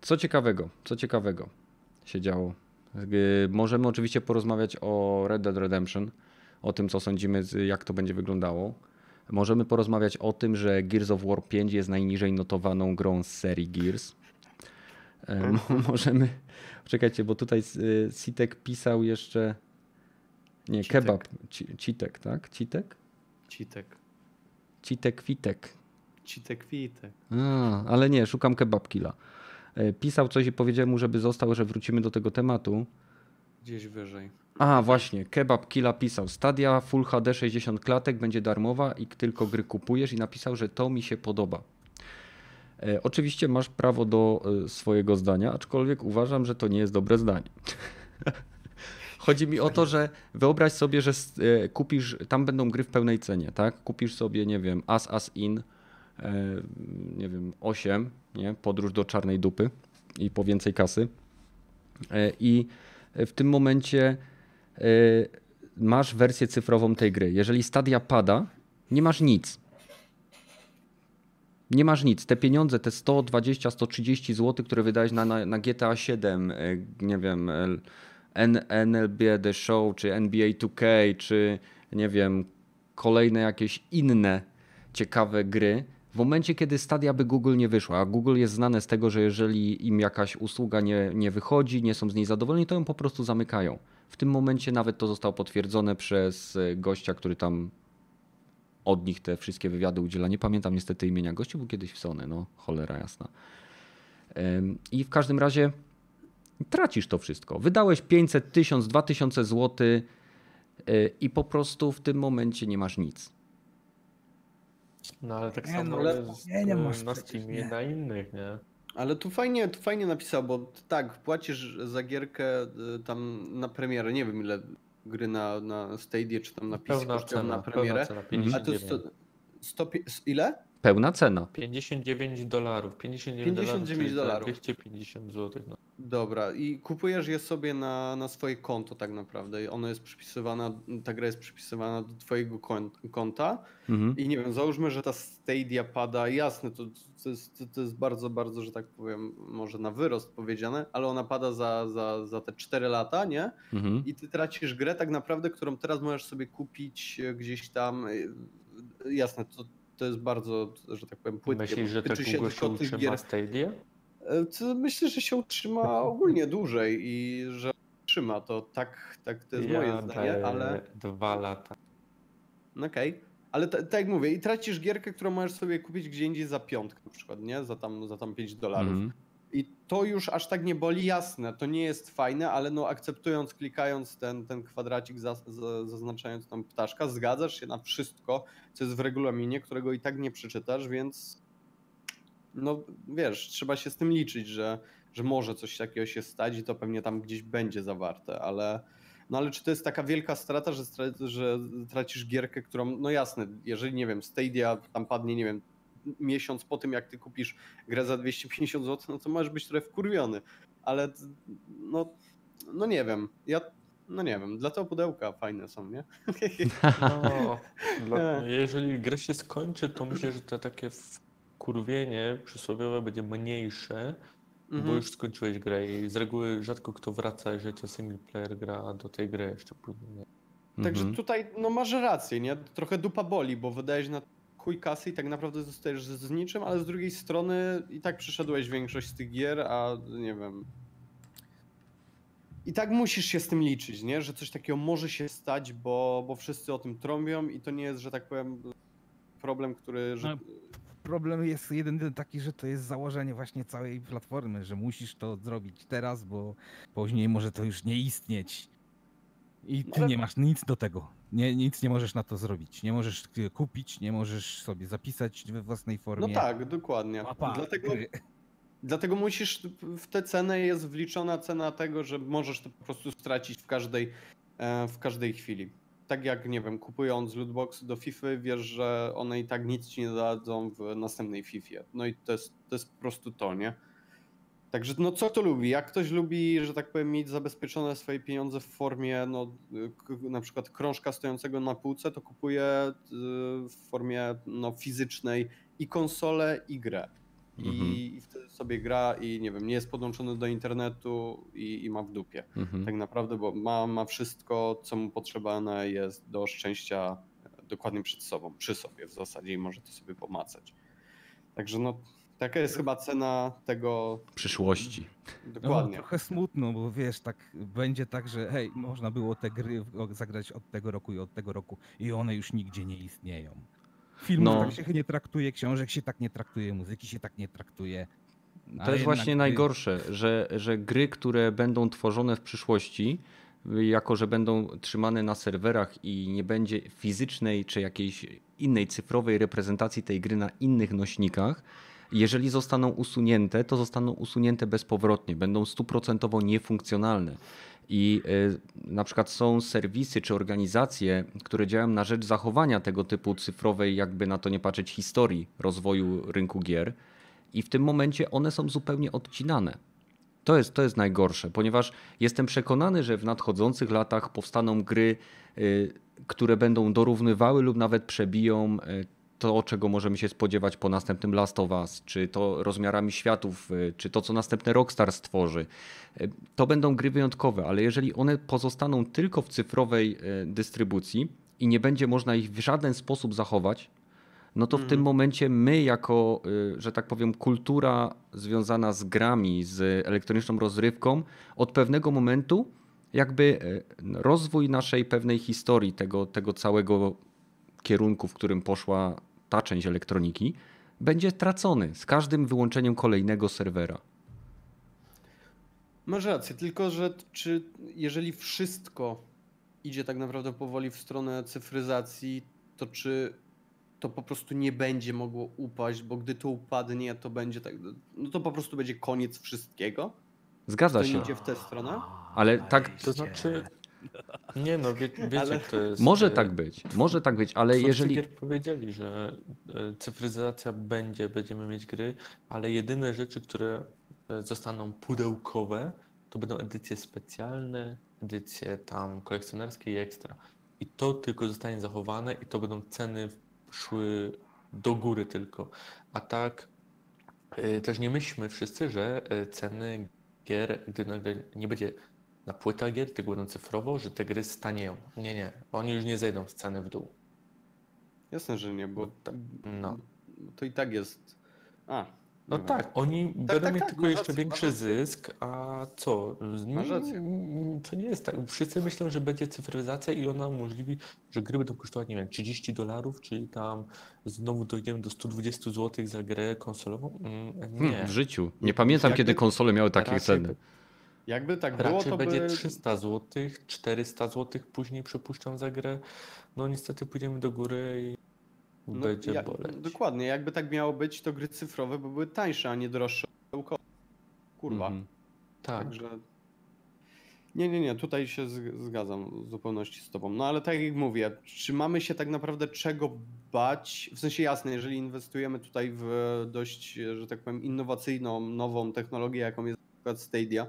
Co ciekawego, co ciekawego się działo? Możemy oczywiście porozmawiać o Red Dead Redemption, o tym, co sądzimy, jak to będzie wyglądało. Możemy porozmawiać o tym, że Gears of War 5 jest najniżej notowaną grą z serii Gears. E, mo- Możemy. Czekajcie, bo tutaj Citek pisał jeszcze. Nie, Citek. kebab. Ci- Citek, tak? Citek? Citek. Citek Witek. Citek witek. A, ale nie, szukam kebabkilla. E, Pisał coś i powiedziałem mu, żeby został, że wrócimy do tego tematu. Gdzieś wyżej. A, właśnie, Kebab Killa pisał. Stadia Full HD 60 klatek będzie darmowa i tylko gry kupujesz i napisał, że to mi się podoba. E, oczywiście masz prawo do e, swojego zdania, aczkolwiek uważam, że to nie jest dobre zdanie. Chodzi mi o to, że wyobraź sobie, że e, kupisz, tam będą gry w pełnej cenie, tak? Kupisz sobie, nie wiem, As As In, e, nie wiem, 8, nie? Podróż do czarnej dupy i po więcej kasy. E, I w tym momencie masz wersję cyfrową tej gry. Jeżeli Stadia pada, nie masz nic. Nie masz nic. Te pieniądze, te 120, 130 zł, które wydałeś na, na, na GTA 7, e, nie wiem, NLB The Show, czy NBA 2K, czy nie wiem, kolejne jakieś inne ciekawe gry. W momencie, kiedy Stadia by Google nie wyszła, a Google jest znane z tego, że jeżeli im jakaś usługa nie, nie wychodzi, nie są z niej zadowoleni, to ją po prostu zamykają. W tym momencie nawet to zostało potwierdzone przez e, gościa, który tam od nich te wszystkie wywiady udziela. Nie pamiętam niestety imienia. Gościu był kiedyś w Sony, no cholera jasna. I w każdym razie tracisz to wszystko. Wydałeś 500, 1000, 2000 zł i po prostu w tym momencie nie masz nic. no ale tak Nie, samo no, ale- jest nie, nie masz na Steamie nie. na innych, nie? Ale tu fajnie, tu fajnie napisał, bo tak, płacisz za gierkę y, tam na premierę, nie wiem ile gry na, na Stadia czy tam na PC kosztują na premierę. A to 59. 100, 100, ile? Pełna cena. 59 dolarów, 59, 59 dolarów, dolarów. czyli za 250 zł. No. Dobra, i kupujesz je sobie na, na swoje konto tak naprawdę. I Ono jest przypisywana, ta gra jest przypisywana do twojego kon- konta. Mhm. I nie wiem, załóżmy, że ta Stadia pada, jasne, to, to, jest, to jest bardzo, bardzo, że tak powiem, może na wyrost powiedziane, ale ona pada za, za, za te 4 lata, nie? Mhm. I ty tracisz grę tak naprawdę, którą teraz możesz sobie kupić e, gdzieś tam. e, Jasne, to, to jest bardzo, że tak powiem, płytkie. Myślisz, że tak tyczy długo się tych utrzyma gier. Stadia? E, myślę, że się utrzyma ogólnie dłużej i że trzyma to tak, tak to jest ja moje zdanie, ale dwa lata. no okej. Ale ta- tak jak mówię, i tracisz gierkę, którą możesz sobie kupić gdzie indziej za piątkę na przykład, nie? Za tam, za tam 5 dolarów. Mhm. I to już aż tak nie boli, jasne, to nie jest fajne, ale no akceptując, klikając ten, ten kwadracik, za, za, zaznaczając tam ptaszka, zgadzasz się na wszystko, co jest w regulaminie, którego i tak nie przeczytasz, więc no wiesz, trzeba się z tym liczyć, że, że może coś takiego się stać i to pewnie tam gdzieś będzie zawarte, ale no ale czy to jest taka wielka strata, że, że tracisz gierkę, którą, no jasne, jeżeli nie wiem, Stadia tam padnie, nie wiem, miesiąc po tym, jak ty kupisz grę za 250 zł, no to możesz być trochę wkurwiony, ale no, no nie wiem, ja, no nie wiem, dla tego pudełka fajne są, nie? No, dla, Nie. jeżeli gra się skończy, to myślę, że to takie wkurwienie przysłowiowe będzie mniejsze, bo Mhm. już skończyłeś grę i z reguły rzadko kto wraca, jeżeli to single player gra do tej gry jeszcze później. nie? Także Mhm. tutaj no masz rację, nie? Trochę dupa boli, bo wydajesz na chuj kasy i tak naprawdę zostajesz z, niczym, ale z drugiej strony i tak przeszedłeś większość z tych gier, a nie wiem. I tak musisz się z tym liczyć, nie? Że coś takiego może się stać, bo, bo wszyscy o tym trąbią i to nie jest, że tak powiem, problem, który. Że... No, Problem jest jedyny taki, że to jest założenie właśnie całej platformy, że musisz to zrobić teraz, bo później może to już nie istnieć. I ty Ale- nie masz nic do tego. Nie, nic nie możesz na to zrobić. Nie możesz y, kupić, nie możesz sobie zapisać we własnej formie. No tak, dokładnie. Łapa, Dlatego, gry. Dlatego musisz, w tę cenę jest wliczona cena tego, że możesz to po prostu stracić w każdej, e, w każdej chwili. Tak jak, nie wiem, kupując lootboxy do FIFA, wiesz, że one i tak nic ci nie dadzą w następnej FIFA. No i to jest, to jest po prostu to, nie? Także no co kto lubi? Jak ktoś lubi, że tak powiem, mieć zabezpieczone swoje pieniądze w formie no, na przykład krążka stojącego na półce, to kupuje y, w formie no, fizycznej i konsolę, i grę. I, Mhm. I wtedy sobie gra i nie wiem, nie jest podłączony do internetu i, i ma w dupie. Mhm. Tak naprawdę, bo ma, ma wszystko, co mu potrzebne jest do szczęścia e, dokładnie przed sobą, przy sobie w zasadzie i może to sobie pomacać. Także no, taka jest chyba cena tego Przyszłości. No, dokładnie. trochę smutno, bo wiesz, tak będzie tak, że hej, można było te gry zagrać od tego roku i od tego roku i one już nigdzie nie istnieją. Filmów No. tak się nie traktuje, książek się tak nie traktuje, muzyki się tak nie traktuje. To Ale jest właśnie gry- najgorsze, że, że gry, które będą tworzone w przyszłości, jako że będą trzymane na serwerach i nie będzie fizycznej czy jakiejś innej cyfrowej reprezentacji tej gry na innych nośnikach, jeżeli zostaną usunięte, to zostaną usunięte bezpowrotnie, będą stuprocentowo niefunkcjonalne. I y, na przykład są serwisy czy organizacje, które działają na rzecz zachowania tego typu cyfrowej, jakby na to nie patrzeć, historii rozwoju rynku gier. I w tym momencie one są zupełnie odcinane. To jest, to jest najgorsze, ponieważ jestem przekonany, że w nadchodzących latach powstaną gry, y, które będą dorównywały lub nawet przebiją y, to, czego możemy się spodziewać po następnym Last of Us, czy to rozmiarami światów, y, czy to, co następne Rockstar stworzy. Y, To będą gry wyjątkowe, ale jeżeli one pozostaną tylko w cyfrowej y, dystrybucji i nie będzie można ich w żaden sposób zachować, no to w tym momencie my, jako, że tak powiem, kultura związana z grami, z elektroniczną rozrywką, od pewnego momentu jakby rozwój naszej pewnej historii, tego, tego całego kierunku, w którym poszła ta część elektroniki, będzie tracony z każdym wyłączeniem kolejnego serwera. Masz rację, tylko że czy jeżeli wszystko idzie tak naprawdę powoli w stronę cyfryzacji, to czy to po prostu nie będzie mogło upaść, bo gdy to upadnie, to będzie tak, no to po prostu będzie koniec wszystkiego? Zgadza To się. idzie w tę stronę? Ale tak- To znaczy, nie no, wie, wiecie Ale- jest. Może e, tak być, może tak być, ale Twórcy jeżeli. gier powiedzieli, że e, cyfryzacja będzie, będziemy mieć gry, ale jedyne rzeczy, które e, zostaną pudełkowe, to będą edycje specjalne, edycje tam kolekcjonerskie i ekstra. I to tylko zostanie zachowane i to będą ceny szły do góry tylko. A tak też nie myślmy wszyscy, że ceny gier, gdy nagle nie będzie na płytach gier, tylko będą cyfrowo, że te gry stanieją. Nie, nie. Oni już nie zejdą z ceny w dół. Jasne, że nie, bo No. to i tak jest. A, No wiem. tak, oni biorą tak, mieć tak, tylko masz jeszcze większy zysk, a co? Masz rację. To nie jest tak. Wszyscy myślą, że będzie cyfryzacja i ona umożliwi, że gry będą kosztować, nie wiem, 30 dolarów, czyli tam znowu dojdziemy do 120 zł za grę konsolową. Mm, Nie. Hmm, w życiu. Nie pamiętam, Jakby- kiedy konsole miały takie Raczej ceny. By- Jakby tak było, Raczej to będzie by... 300 zł, 400 zł później przypuszczam za grę. No niestety pójdziemy do góry i No, będzie ja- boleć. Dokładnie, jakby tak miało być, to gry cyfrowe by były tańsze, a nie droższe. Kurwa. Mhm. Tak. Także. Nie, nie, nie, tutaj się zgadzam w zupełności z tobą. No ale tak jak mówię, czy mamy się tak naprawdę czego bać? W sensie jasne, jeżeli inwestujemy tutaj w dość, że tak powiem, innowacyjną, nową technologię, jaką jest na przykład Stadia,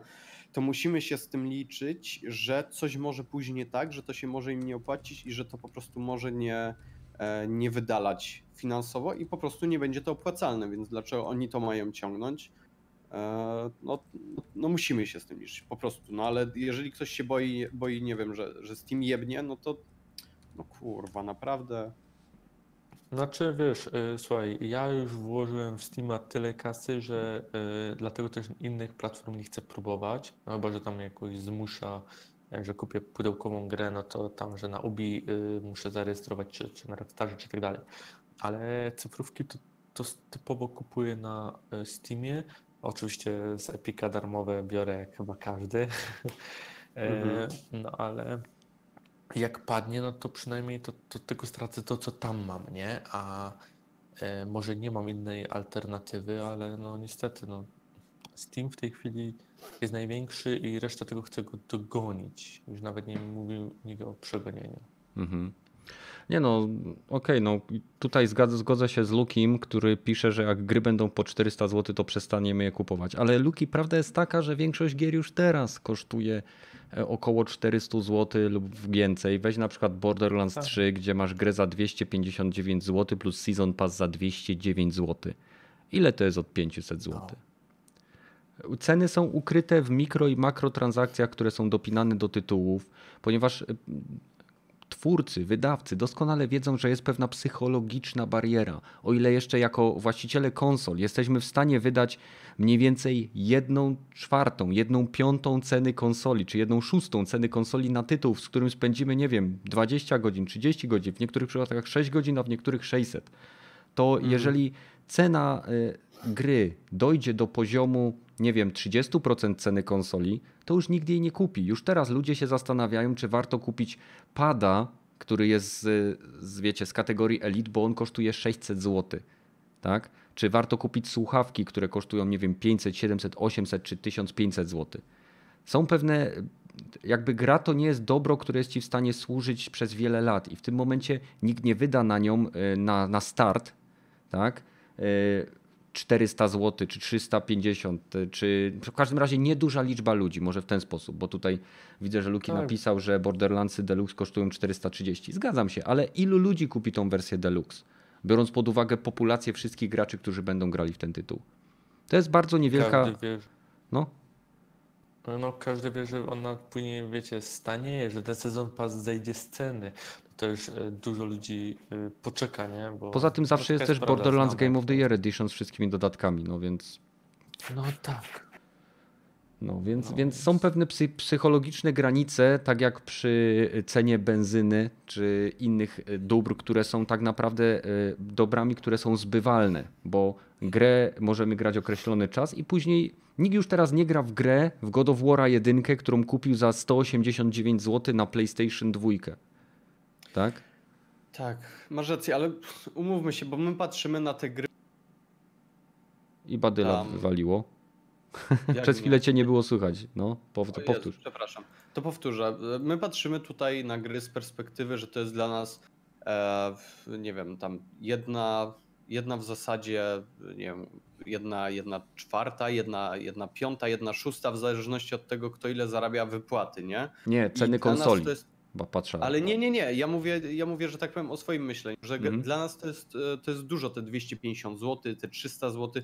to musimy się z tym liczyć, że coś może pójść nie tak, że to się może im nie opłacić i że to po prostu może nie, e, nie wydalać finansowo i po prostu nie będzie to opłacalne, więc dlaczego oni to mają ciągnąć? E, No, no musimy się z tym liczyć, po prostu. No ale jeżeli ktoś się boi, boi nie wiem, że, że Steam jebnie, no to no kurwa, naprawdę. Znaczy wiesz, y, słuchaj, ja już włożyłem w Steama tyle kasy, że y, dlatego też innych platform nie chcę próbować, no chyba, że tam jakoś zmusza, jak że kupię pudełkową grę, no to tam, że na Ubi y, muszę zarejestrować, czy, czy na Rockstarze, czy tak dalej. Ale cyfrówki to, to typowo kupuję na Steamie. Oczywiście z Epica darmowe biorę jak chyba każdy. E, Mhm. No ale jak padnie, no to przynajmniej to, to tylko stracę to, co tam mam, nie? A e, może nie mam innej alternatywy, ale no niestety, no Steam w tej chwili jest największy i reszta tego chce go dogonić. Już nawet nie mówił nigdy o przegonieniu. Mhm. Nie no, okej, no tutaj zgodzę, zgodzę się z Lukim, który pisze, że jak gry będą po 400 zł, to przestaniemy je kupować. Ale Luki, prawda jest taka, że większość gier już teraz kosztuje e, około 400 zł lub więcej. Weź na przykład Borderlands Tak. 3, gdzie masz grę za 259 zł plus Season Pass za 209 zł. Ile to jest od 500 zł? Ceny są ukryte w mikro i makrotransakcjach, które są dopinane do tytułów, ponieważ e, twórcy, wydawcy doskonale wiedzą, że jest pewna psychologiczna bariera. O ile jeszcze jako właściciele konsol jesteśmy w stanie wydać mniej więcej jedną czwartą, jedną piątą ceny konsoli, czy jedną szóstą ceny konsoli na tytuł, z którym spędzimy, nie wiem, 20 godzin, 30 godzin, w niektórych przypadkach 6 godzin, a w niektórych 600, to jeżeli cena y, gry dojdzie do poziomu, nie wiem, 30% ceny konsoli, to już nikt jej nie kupi. Już teraz ludzie się zastanawiają, czy warto kupić pada, który jest z, z, wiecie, z kategorii Elite, bo on kosztuje 600 zł. Tak? Czy warto kupić słuchawki, które kosztują, nie wiem, 500, 700, 800 czy 1500 zł. Są pewne, jakby gra to nie jest dobro, które jest ci w stanie służyć przez wiele lat i w tym momencie nikt nie wyda na nią y, na, na start, tak? Y, 400 zł, czy 350, y, czy w każdym razie nieduża liczba ludzi, może w ten sposób, bo tutaj widzę, że Luki Tak. napisał, że Borderlandsy Deluxe kosztują 430. Zgadzam się, ale ilu ludzi kupi tą wersję Deluxe? Biorąc pod uwagę populację wszystkich graczy, którzy będą grali w ten tytuł. To jest bardzo niewielka. Każdy wie, No, no każdy wie, że ona później, wiecie, stanieje, że ten sezon pas zejdzie z ceny. To już e, dużo ludzi e, poczeka, nie? Bo poza tym zawsze jest też Borderlands. Game of the Year Edition z wszystkimi dodatkami, no więc. No tak. No, więc, No, więc są pewne psy, psychologiczne granice, tak jak przy cenie benzyny czy innych y, dóbr, które są tak naprawdę dobrami, które są zbywalne, bo grę możemy grać określony czas i później nikt już teraz nie gra w grę w God of War'a 1, którą kupił za 189 zł na PlayStation 2. Tak? Tak, masz rację, ale umówmy się, bo my patrzymy na te gry. I badyla Tam- wywaliło. Przez nie- chwilę cię nie było słychać. No, pow- to Jezu, powtórz. Przepraszam. To powtórzę. My patrzymy tutaj na gry z perspektywy, że to jest dla nas, e, nie wiem, tam jedna, jedna w zasadzie, nie wiem, jedna, jedna czwarta, jedna, jedna piąta, jedna szósta, w zależności od tego, kto ile zarabia wypłaty, nie? Nie, ceny konsoli. Jest, Bo patrzę. ale nie, nie, nie. Ja mówię, ja mówię, że tak powiem o swoim myśleniu, że Mhm. dla nas to jest, e, to jest dużo, te 250 zł, te 300 zł.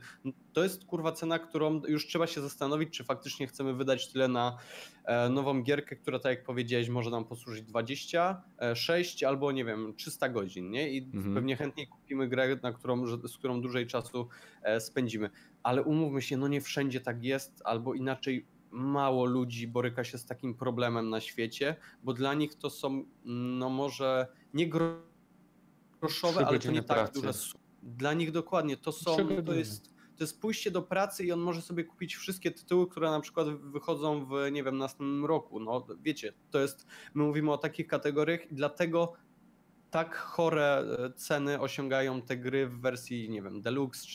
To jest kurwa cena, którą już trzeba się zastanowić, czy faktycznie chcemy wydać tyle na e, nową gierkę, która tak jak powiedziałeś, może nam posłużyć 26 albo nie wiem, 300 godzin, nie? I Mhm. pewnie chętniej kupimy grę, na którą, z którą dłużej czasu e, spędzimy. ale umówmy się, no nie wszędzie tak jest, albo inaczej mało ludzi boryka się z takim problemem na świecie, bo dla nich to są, no może nie groszowe, ale to nie tak pracy. duże. Dla nich dokładnie to są, to jest, to jest pójście do pracy i on może sobie kupić wszystkie tytuły, które na przykład wychodzą w, nie wiem, następnym roku. No wiecie, to jest, my mówimy o takich kategoriach i dlatego tak chore e, ceny osiągają te gry w wersji, nie wiem, deluxe,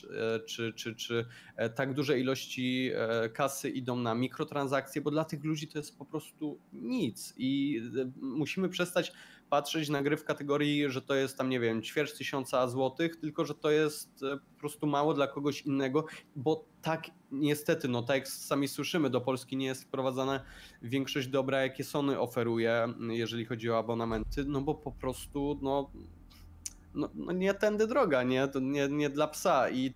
czy, e, czy, czy, e, tak duże ilości kasy idą na mikrotransakcje, bo dla tych ludzi to jest po prostu nic. I musimy przestać patrzeć na gry w kategorii, że to jest tam, nie wiem, ćwierć tysiąca złotych, tylko że to jest po prostu mało dla kogoś innego, bo tak niestety, no tak jak sami słyszymy, do Polski nie jest wprowadzana większość dobra, jakie Sony oferuje, jeżeli chodzi o abonamenty, no bo po prostu, no, no, no nie tędy droga, nie? To nie, nie dla psa i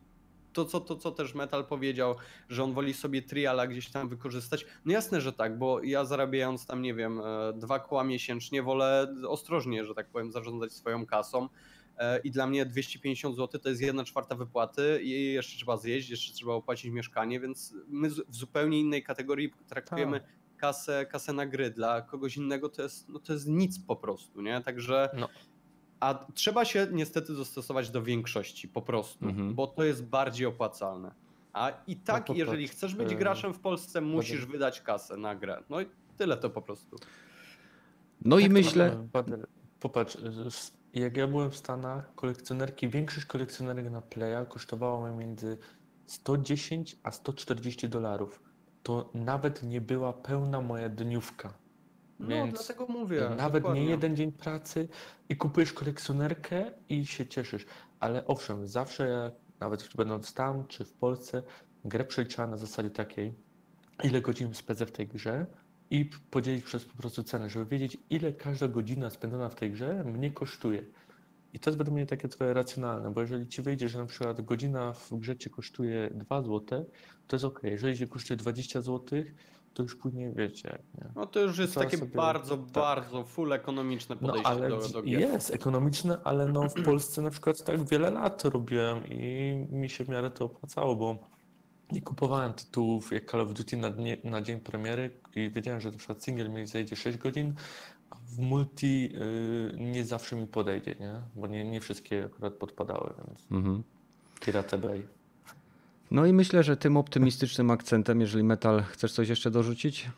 to co, to, co też Metal powiedział, że on woli sobie triala gdzieś tam wykorzystać. No jasne, że tak, bo ja zarabiając tam, nie wiem, e, dwa koła miesięcznie, wolę ostrożnie, że tak powiem, zarządzać swoją kasą. E, I dla mnie 250 zł to jest jedna czwarta wypłaty i jeszcze trzeba zjeść, jeszcze trzeba opłacić mieszkanie, więc my w zupełnie innej kategorii traktujemy Tak. kasę, kasę na gry. Dla kogoś innego to jest, no to jest nic po prostu, nie? Także No. a trzeba się niestety dostosować do większości po prostu, Mhm. bo to jest bardziej opłacalne. A i tak, popatrz, jeżeli chcesz być e, graczem w Polsce, musisz Badel. wydać kasę na grę. No i tyle to po prostu. No i Tak, myślę, e, Popatrz, jak ja byłem w Stanach, kolekcjonerki, większość kolekcjonerek na Playa kosztowała mnie między 110 a 140 dolarów. To nawet nie była pełna moja dniówka. No Więc dlatego mówię. Nawet dokładnie. nie jeden dzień pracy i kupujesz kolekcjonerkę i się cieszysz. Ale owszem, zawsze jak, nawet będąc tam czy w Polsce, grę przeliczała na zasadzie takiej, ile godzin spędzę w tej grze i podzielić przez po prostu cenę, żeby wiedzieć, ile każda godzina spędzona w tej grze mnie kosztuje. I to jest według mnie takie trochę racjonalne, bo jeżeli ci wyjdzie, że na przykład godzina w grze ci kosztuje 2 zł, to jest ok. Jeżeli ci kosztuje 20 zł, to już później wiecie. Nie? No to już jest Trzeba takie sobie- bardzo, tak. bardzo full ekonomiczne No podejście ale do, do gier. jest ekonomiczne, ale no w Polsce na przykład tak wiele lat robiłem i mi się w miarę to opłacało, bo nie kupowałem tytułów jak Call of Duty na, dnie, na dzień premiery i wiedziałem, że na przykład single mi zajdzie 6 godzin, a w multi y, nie zawsze mi podejdzie, nie? Bo nie, nie wszystkie akurat podpadały, więc mhm. Pirate Bay. no i myślę, że tym optymistycznym akcentem, jeżeli metal, chcesz coś jeszcze dorzucić?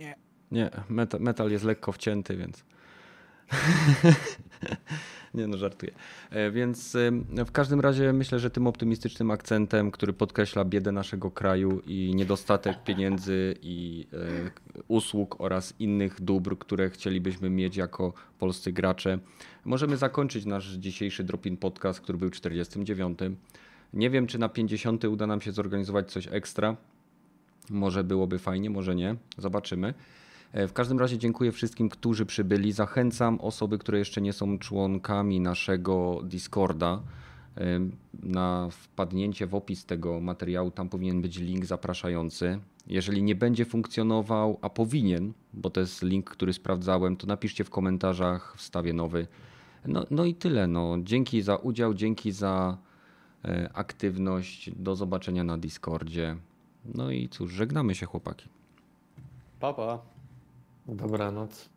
Nie. Nie, metal, metal jest lekko wcięty, więc. Nie no, żartuję. E, Więc w każdym razie myślę, że tym optymistycznym akcentem, który podkreśla biedę naszego kraju i niedostatek pieniędzy i e, usług oraz innych dóbr, które chcielibyśmy mieć jako polscy gracze, możemy zakończyć nasz dzisiejszy Drop-In Podcast, który był 49. Nie wiem, czy na 50 uda nam się zorganizować coś ekstra. Może byłoby fajnie, może nie. Zobaczymy. E, W każdym razie dziękuję wszystkim, którzy przybyli. Zachęcam osoby, które jeszcze nie są członkami naszego Discorda e, na wpadnięcie w opis tego materiału. Tam powinien być link zapraszający. Jeżeli nie będzie funkcjonował, a powinien, bo to jest link, który sprawdzałem, to napiszcie w komentarzach, wstawię nowy. No, no i tyle. No. Dzięki za udział, dzięki za e, aktywność. Do zobaczenia na Discordzie. No i cóż, żegnamy się chłopaki. Pa, pa. Dobranoc.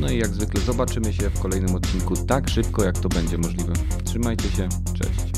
No i jak zwykle zobaczymy się w kolejnym odcinku tak szybko, jak to będzie możliwe. Trzymajcie się, cześć.